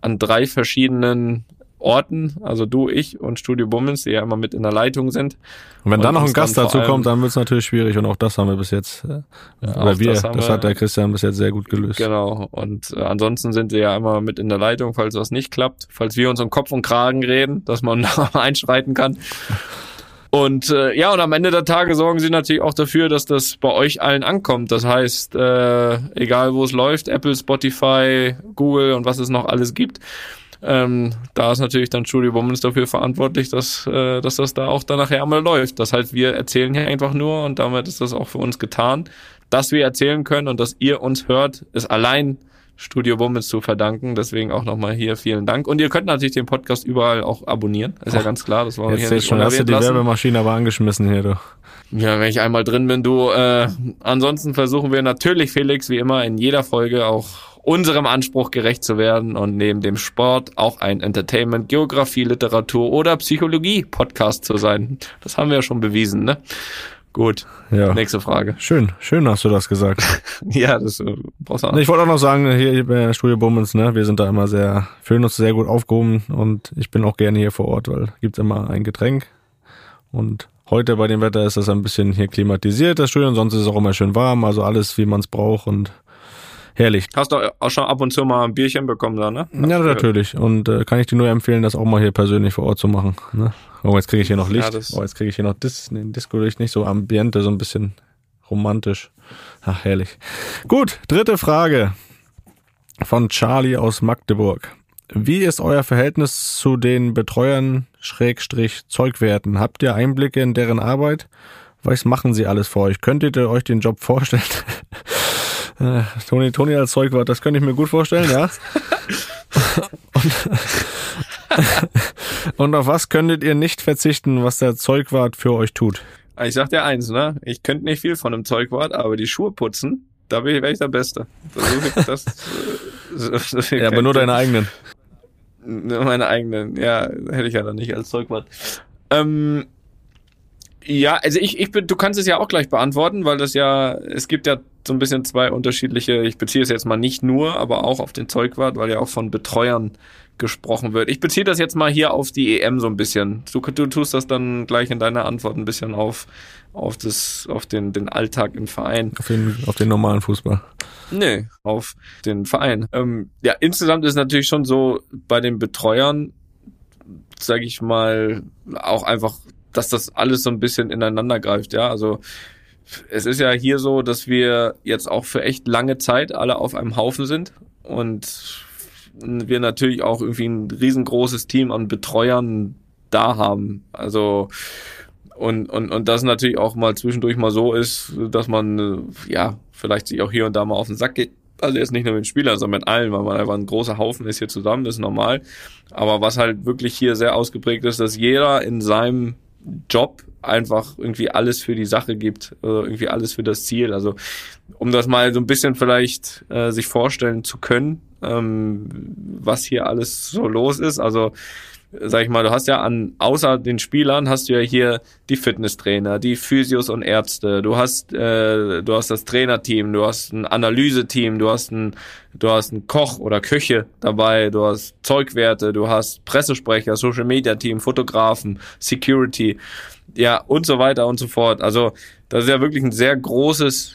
an drei verschiedenen Orten, also du, ich und Studio Bummens, die ja immer mit in der Leitung sind. Und wenn Und dann noch ein Gast dazu kommt, dann wird's natürlich schwierig und auch das haben wir bis jetzt, äh, auch oder wir, das das, hat der Christian bis jetzt sehr gut gelöst. Genau. Und äh, ansonsten sind sie ja immer mit in der Leitung, falls was nicht klappt, falls wir uns um Kopf und Kragen reden, dass man [LAUGHS] da einschreiten kann. Und äh, ja, und am Ende der Tage sorgen sie natürlich auch dafür, dass das bei euch allen ankommt. Das heißt, äh, egal wo es läuft, Apple, Spotify, Google und was es noch alles gibt, ähm, da ist natürlich dann Studio Bummens dafür verantwortlich, dass, äh, dass das da auch dann nachher einmal läuft. Das heißt, wir erzählen hier einfach nur und damit ist das auch für uns getan. Dass wir erzählen können und dass ihr uns hört, ist allein Studio Bummens zu verdanken. Deswegen auch nochmal hier vielen Dank. Und ihr könnt natürlich den Podcast überall auch abonnieren. Ist ja ganz klar. Das wollen wir Jetzt, hier nicht schon hast du die lassen. Werbemaschine aber angeschmissen hier, du. Ja, wenn ich einmal drin bin, du. Äh, ansonsten versuchen wir natürlich, Felix, wie immer in jeder Folge auch unserem Anspruch gerecht zu werden und neben dem Sport auch ein Entertainment, Geografie, Literatur oder Psychologie-Podcast zu sein. Das haben wir ja schon bewiesen, ne? Gut, Ja. nächste Frage. Schön, schön hast du das gesagt. [LAUGHS] Ja, das äh, brauchst du auch. Ich wollte auch noch sagen, hier bei Studio Bummens, ne, wir sind da immer sehr, fühlen uns sehr gut aufgehoben und ich bin auch gerne hier vor Ort, weil gibt's immer ein Getränk und heute bei dem Wetter ist das ein bisschen hier klimatisiert, das Studio, und sonst ist es auch immer schön warm, also alles, wie man es braucht und herrlich. Hast du auch schon ab und zu mal ein Bierchen bekommen da, ne? Ja, natürlich. Und äh, kann ich dir nur empfehlen, das auch mal hier persönlich vor Ort zu machen. Ne? Oh, jetzt kriege ich hier noch Licht. Ja, oh, jetzt kriege ich hier noch Dis nee, Disco-Licht, nicht so Ambiente, so ein bisschen romantisch. Ach, herrlich. Gut, dritte Frage von Charlie aus Magdeburg. Wie ist euer Verhältnis zu den Betreuern Schrägstrich Zeugwerten? Habt ihr Einblicke in deren Arbeit? Was machen sie alles für euch? Könntet ihr euch den Job vorstellen? [LAUGHS] Äh, Toni, Toni als Zeugwart, das könnte ich mir gut vorstellen, ja. [LAUGHS] Und auf was könntet ihr nicht verzichten, was der Zeugwart für euch tut? Ich sag dir eins, ne? Ich könnte nicht viel von einem Zeugwart, aber die Schuhe putzen, da bin ich, der Beste. Das, [LAUGHS] so viel Ja, aber nur deine eigenen. Meine eigenen, ja, hätte ich ja dann nicht als Zeugwart. Ähm, ja, also ich, ich bin, du kannst es ja auch gleich beantworten, weil das ja, es gibt ja so ein bisschen zwei unterschiedliche, ich beziehe es jetzt mal nicht nur, aber auch auf den Zeugwart, weil ja auch von Betreuern gesprochen wird. Ich beziehe das jetzt mal hier auf die EM so ein bisschen. Du, du tust das dann gleich in deiner Antwort ein bisschen auf, auf das, auf den, den Alltag im Verein. Auf den, auf den normalen Fußball. Nee, auf den Verein. Ähm, ja, insgesamt ist natürlich schon so bei den Betreuern, sage ich mal, auch einfach, dass das alles so ein bisschen ineinander greift. Ja, also es ist ja hier so, dass wir jetzt auch für echt lange Zeit alle auf einem Haufen sind und wir natürlich auch irgendwie ein riesengroßes Team an Betreuern da haben. Also und, und, und das natürlich auch mal zwischendurch mal so ist, dass man ja vielleicht sich auch hier und da mal auf den Sack geht. Also jetzt nicht nur mit den Spielern, sondern mit allen, weil man einfach ein großer Haufen ist hier zusammen, ist normal. Aber was halt wirklich hier sehr ausgeprägt ist, dass jeder in seinem Job einfach irgendwie alles für die Sache gibt, also irgendwie alles für das Ziel. Also um das mal so ein bisschen vielleicht äh, sich vorstellen zu können, ähm, was hier alles so los ist. Also sag ich mal, du hast ja an, außer den Spielern hast du ja hier die Fitnesstrainer, die Physios und Ärzte, du hast, äh, du hast das Trainerteam, du hast ein Analyseteam, du hast ein, du hast einen Koch oder Küche dabei, du hast Zeugwerte, du hast Pressesprecher, Social Media Team, Fotografen, Security, ja, und so weiter und so fort. Also, das ist ja wirklich ein sehr großes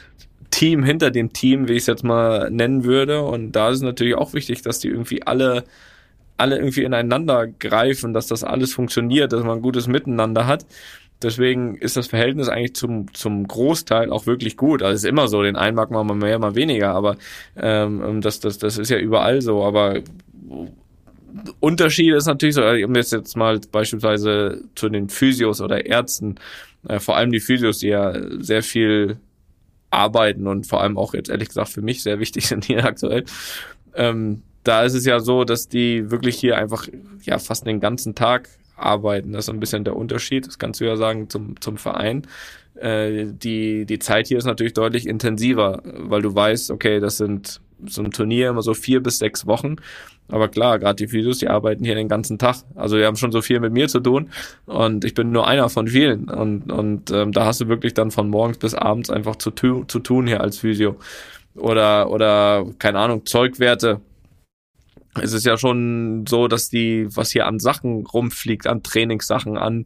Team hinter dem Team, wie ich es jetzt mal nennen würde. Und da ist es natürlich auch wichtig, dass die irgendwie alle alle irgendwie ineinander greifen, dass das alles funktioniert, dass man ein gutes Miteinander hat. Deswegen ist das Verhältnis eigentlich zum, zum Großteil auch wirklich gut. Also es ist immer so, den einen mag man mal mehr, mal weniger, aber ähm, das, das, das ist ja überall so. Aber Unterschied ist natürlich so, um jetzt, jetzt mal beispielsweise zu den Physios oder Ärzten, äh, vor allem die Physios, die ja sehr viel arbeiten und vor allem auch jetzt ehrlich gesagt für mich sehr wichtig [LAUGHS] sind hier aktuell. Ähm, da ist es ja so, dass die wirklich hier einfach ja fast den ganzen Tag arbeiten. Das ist ein bisschen der Unterschied. Das kannst du ja sagen zum, zum Verein. Äh, die, die Zeit hier ist natürlich deutlich intensiver, weil du weißt, okay, das sind so ein Turnier immer so vier bis sechs Wochen. Aber klar, gerade die Physios, die arbeiten hier den ganzen Tag. Also die haben schon so viel mit mir zu tun und ich bin nur einer von vielen. Und, und ähm, da hast du wirklich dann von morgens bis abends einfach zu, tu zu tun hier als Physio. Oder, oder, keine Ahnung, Zeugwerte. Es ist ja schon so, dass die, was hier an Sachen rumfliegt, an Trainingssachen, an,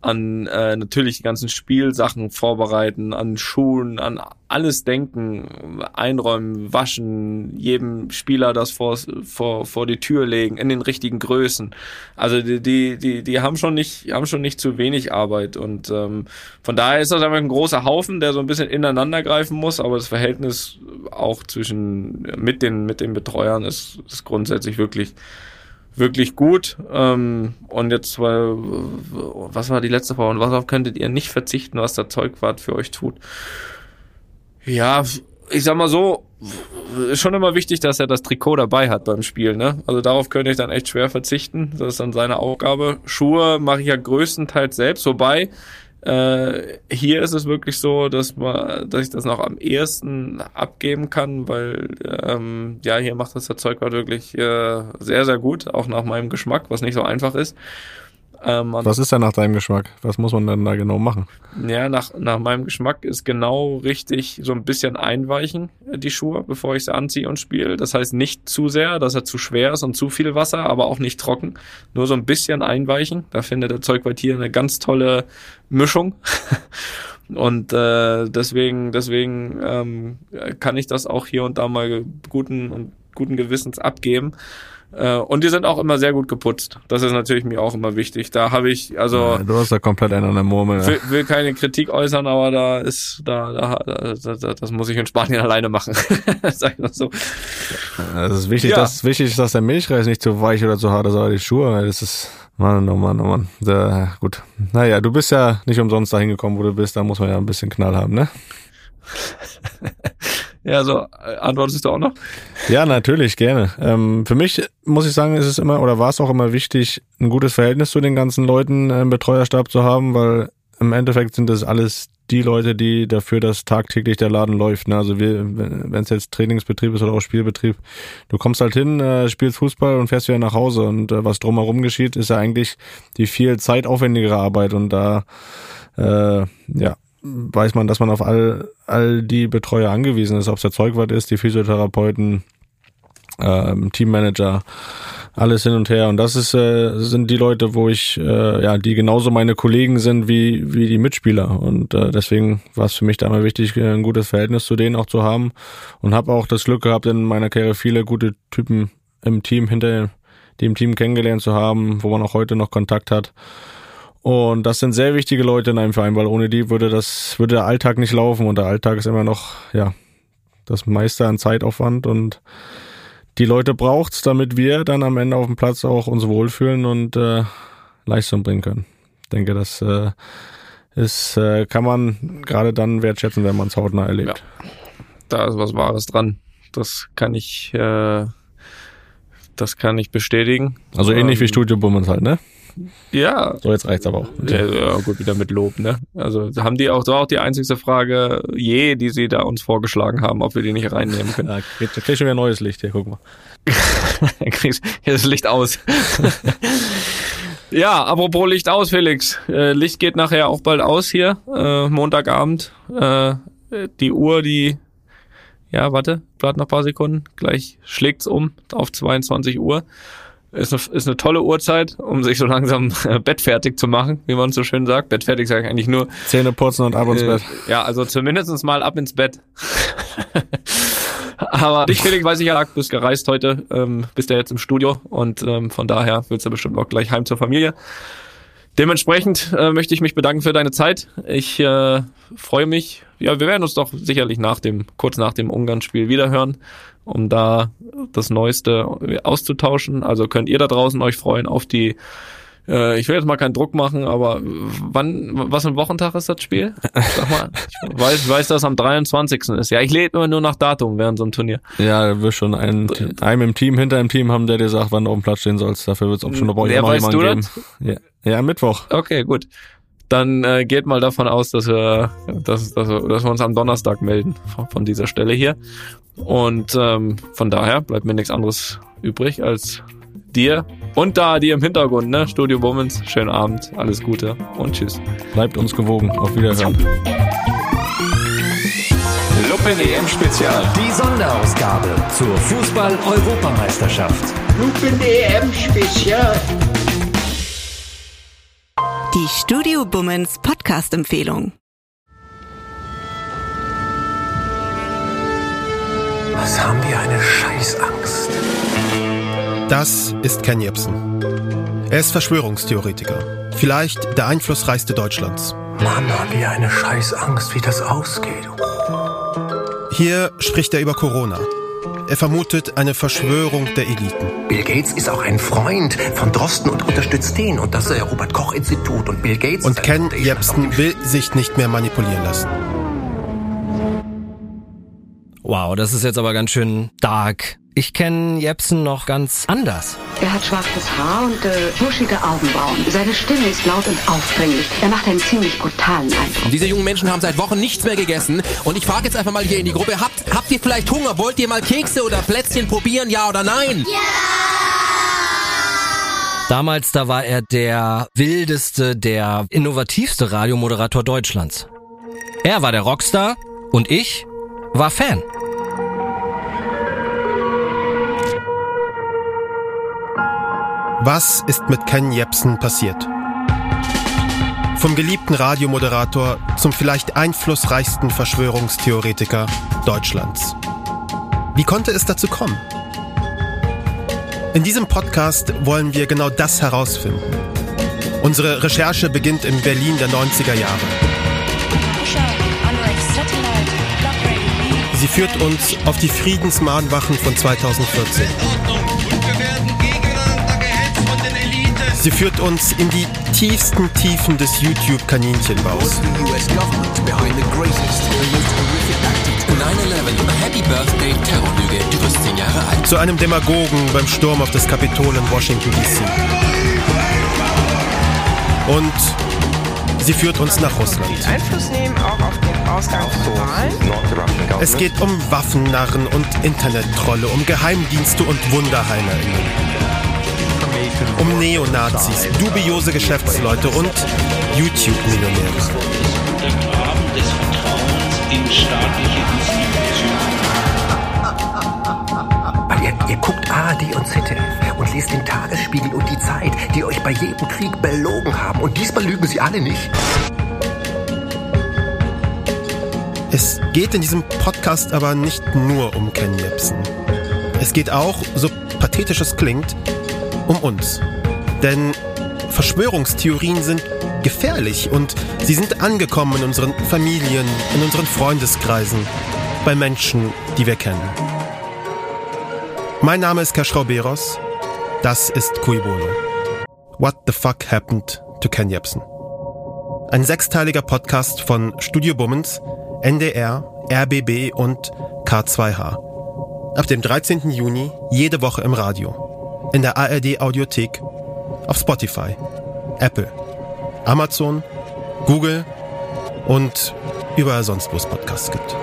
an äh, natürlich die ganzen Spielsachen vorbereiten, an Schuhen, an alles denken, einräumen, waschen, jedem Spieler das vor, vor, vor die Tür legen, in den richtigen Größen. Also die, die, die, die haben schon nicht, haben schon nicht zu wenig Arbeit. Und ähm, von daher ist das einfach ein großer Haufen, der so ein bisschen ineinander greifen muss, aber das Verhältnis auch zwischen mit den, mit den Betreuern ist, ist grundsätzlich wirklich wirklich gut. Ähm, und jetzt, weil, was war die letzte Frage? Und worauf könntet ihr nicht verzichten, was der Zeugwart für euch tut? Ja, ich sag mal so, ist schon immer wichtig, dass er das Trikot dabei hat beim Spiel, ne? Also darauf könnte ich dann echt schwer verzichten. Das ist dann seine Aufgabe. Schuhe mache ich ja größtenteils selbst, wobei äh, hier ist es wirklich so, dass man, dass ich das noch am ehesten abgeben kann, weil ähm, ja hier macht das der Zeugwart wirklich äh, sehr sehr gut, auch nach meinem Geschmack, was nicht so einfach ist. Ähm, Was ist denn nach deinem Geschmack? Was muss man denn da genau machen? Ja, nach, nach meinem Geschmack ist genau richtig so ein bisschen einweichen, äh, die Schuhe, bevor ich sie anziehe und spiele. Das heißt nicht zu sehr, dass er zu schwer ist und zu viel Wasser, aber auch nicht trocken. Nur so ein bisschen einweichen. Da findet der Zeugwart hier eine ganz tolle Mischung. [LAUGHS] Und äh, deswegen, deswegen ähm, kann ich das auch hier und da mal guten und guten Gewissens abgeben. Äh, und die sind auch immer sehr gut geputzt. Das ist natürlich mir auch immer wichtig. Da habe ich, also Ja, du hast da komplett einen an der Murmel. will, will keine Kritik äußern, aber da ist, da, da, da, da das muss ich in Spanien [LAUGHS] alleine machen. [LAUGHS] Sag ich mal so. Es ist wichtig, Ja. dass, wichtig dass der Milchreis nicht zu weich oder zu hart ist, aber die Schuhe, das ist, Mann, oh Mann, oh Mann. Da, gut. Naja, du bist ja nicht umsonst dahin gekommen, wo du bist, da muss man ja ein bisschen Knall haben, ne? [LAUGHS] Ja, so äh, antwortest du auch noch? Ja, natürlich, gerne. Ähm, für mich muss ich sagen, ist es immer oder war es auch immer wichtig, ein gutes Verhältnis zu den ganzen Leuten im Betreuerstab zu haben, weil im Endeffekt sind das alles die Leute, die dafür, dass tagtäglich der Laden läuft. Ne? Also wenn es jetzt Trainingsbetrieb ist oder auch Spielbetrieb, du kommst halt hin, äh, spielst Fußball und fährst wieder nach Hause und äh, was drumherum geschieht, ist ja eigentlich die viel zeitaufwendigere Arbeit und da äh, ja weiß man, dass man auf all, all die Betreuer angewiesen ist, ob es der Zeugwart ist, die Physiotherapeuten, ähm, Teammanager, alles hin und her. Und das ist, äh, sind die Leute, wo ich, äh, ja, die genauso meine Kollegen sind wie, wie die Mitspieler. Und äh, deswegen war es für mich da immer wichtig, äh, ein gutes Verhältnis zu denen auch zu haben. Und habe auch das Glück gehabt, in meiner Karriere viele gute Typen im Team hinter dem Team kennengelernt zu haben, wo man auch heute noch Kontakt hat. Und das sind sehr wichtige Leute in einem Verein, weil ohne die würde das, würde der Alltag nicht laufen und der Alltag ist immer noch, ja, das meiste an Zeitaufwand und die Leute braucht's, damit wir dann am Ende auf dem Platz auch uns wohlfühlen und äh, Leistung bringen können. Ich denke, das äh, ist, äh, kann man gerade dann wertschätzen, wenn man es hautnah erlebt. Da ist was Wahres dran. Das kann ich, äh, das kann ich bestätigen. Also ähnlich wie Ähm, Studio Bummens halt, ne? Ja, So, jetzt reicht's aber auch. Ja, ja, gut, wieder mit Lob, ne? Also haben die auch, das war auch die einzigste Frage je, die sie da uns vorgeschlagen haben, ob wir die nicht reinnehmen können. Ja, krieg, krieg schon wieder neues Licht hier, guck mal. [LAUGHS] Kriegst hier ist Licht aus. [LAUGHS] ja, apropos Licht aus, Felix. Äh, Licht geht nachher auch bald aus hier, äh, Montagabend. Äh, die Uhr, die, ja, warte, warte noch ein paar Sekunden, gleich schlägt's um auf 22 Uhr. Ist eine, ist eine tolle Uhrzeit, um sich so langsam äh, bettfertig zu machen, wie man so schön sagt. Bettfertig sage ich eigentlich nur, Zähne putzen und ab ins äh, Bett. Ja, also zumindestens mal ab ins Bett. [LAUGHS] Aber dich, Felix, weiß ich ja, du bist gereist heute, ähm, bist ja jetzt im Studio und ähm, von daher willst du bestimmt auch gleich heim zur Familie. Dementsprechend äh, möchte ich mich bedanken für deine Zeit. Ich äh, freue mich. Ja, wir werden uns doch sicherlich nach dem, kurz nach dem Ungarn-Spiel wiederhören, um da das Neueste auszutauschen. Also könnt ihr da draußen euch freuen auf die äh, ich will jetzt mal keinen Druck machen, aber wann, was für ein Wochentag ist das Spiel? [LAUGHS] Sag mal, ich weiß, ich weiß, dass es am 23. ist. Ja, ich lebe immer nur nach Datum während so einem Turnier. Ja, da wirst schon einen, einem im Team, hinter im Team haben, der dir sagt, wann du auf dem Platz stehen sollst. Dafür wird es auch schon noch, Wer noch weißt jemanden du geben. Ja, ja, Mittwoch. Okay, gut. Dann äh, geht mal davon aus, dass wir, dass, dass, wir, dass wir uns am Donnerstag melden von dieser Stelle hier. Und ähm, von daher bleibt mir nichts anderes übrig als dir und da dir im Hintergrund, ne? Studio Womans. Schönen Abend, alles Gute und tschüss. Bleibt uns gewogen. Auf Wiederhören. Luppen EM Spezial. Die Sonderausgabe zur Fußball-Europameisterschaft. Lupen EM Spezial. Die Studio Bummens Podcast-Empfehlung. Was haben wir eine Scheißangst? Das ist Ken Jebsen. Er ist Verschwörungstheoretiker. Vielleicht der einflussreichste Deutschlands. Mann, haben wir eine Scheißangst, wie das ausgeht. Hier spricht er über Corona. Er vermutet eine Verschwörung der Eliten. Bill Gates ist auch ein Freund von Drosten und unterstützt den und das äh, Robert Koch Institut und Bill Gates. Und ist Ken Jebsen will sich nicht mehr manipulieren lassen. Wow, das ist jetzt aber ganz schön dark. Ich kenne Jepsen noch ganz anders. Er hat schwarzes Haar und äh, buschige Augenbrauen. Seine Stimme ist laut und aufdringlich. Er macht einen ziemlich brutalen Eindruck. Diese jungen Menschen haben seit Wochen nichts mehr gegessen. Und ich frage jetzt einfach mal hier in die Gruppe, habt, habt ihr vielleicht Hunger? Wollt ihr mal Kekse oder Plätzchen probieren, ja oder nein? Ja! Damals, da war er der wildeste, der innovativste Radiomoderator Deutschlands. Er war der Rockstar und ich war Fan. Was ist mit Ken Jebsen passiert? Vom geliebten Radiomoderator zum vielleicht einflussreichsten Verschwörungstheoretiker Deutschlands. Wie konnte es dazu kommen? In diesem Podcast wollen wir genau das herausfinden. Unsere Recherche beginnt in Berlin der 90er Jahre. Sie führt uns auf die Friedensmahnwachen von 2014. Sie führt uns in die tiefsten Tiefen des YouTube-Kaninchenbaus. Zu einem Demagogen beim Sturm auf das Kapitol in Washington DC. Und sie führt uns nach Russland. Es geht um Waffennarren und Internettrolle, um Geheimdienste und WunderheilerInnen. Um Neonazis, dubiose Geschäftsleute und YouTube-Millionäre. Der Graben des Vertrauens in staatliche Institutionen. Ihr, ihr guckt ARD und ZDF und lest den Tagesspiegel und die Zeit, die euch bei jedem Krieg belogen haben. Und diesmal lügen sie alle nicht. Es geht in diesem Podcast aber nicht nur um Ken Jebsen. Es geht auch, so pathetisch es klingt, um uns. Denn Verschwörungstheorien sind gefährlich und sie sind angekommen in unseren Familien, in unseren Freundeskreisen, bei Menschen, die wir kennen. Mein Name ist Kaschrau Beros. Das ist Kuibolo. What the fuck happened to Ken Jebsen? Ein sechsteiliger Podcast von Studio Bummens, NDR, RBB und K2H. Ab dem 13. Juni jede Woche im Radio. In der ARD Audiothek, auf Spotify, Apple, Amazon, Google und überall sonst, wo es Podcasts gibt.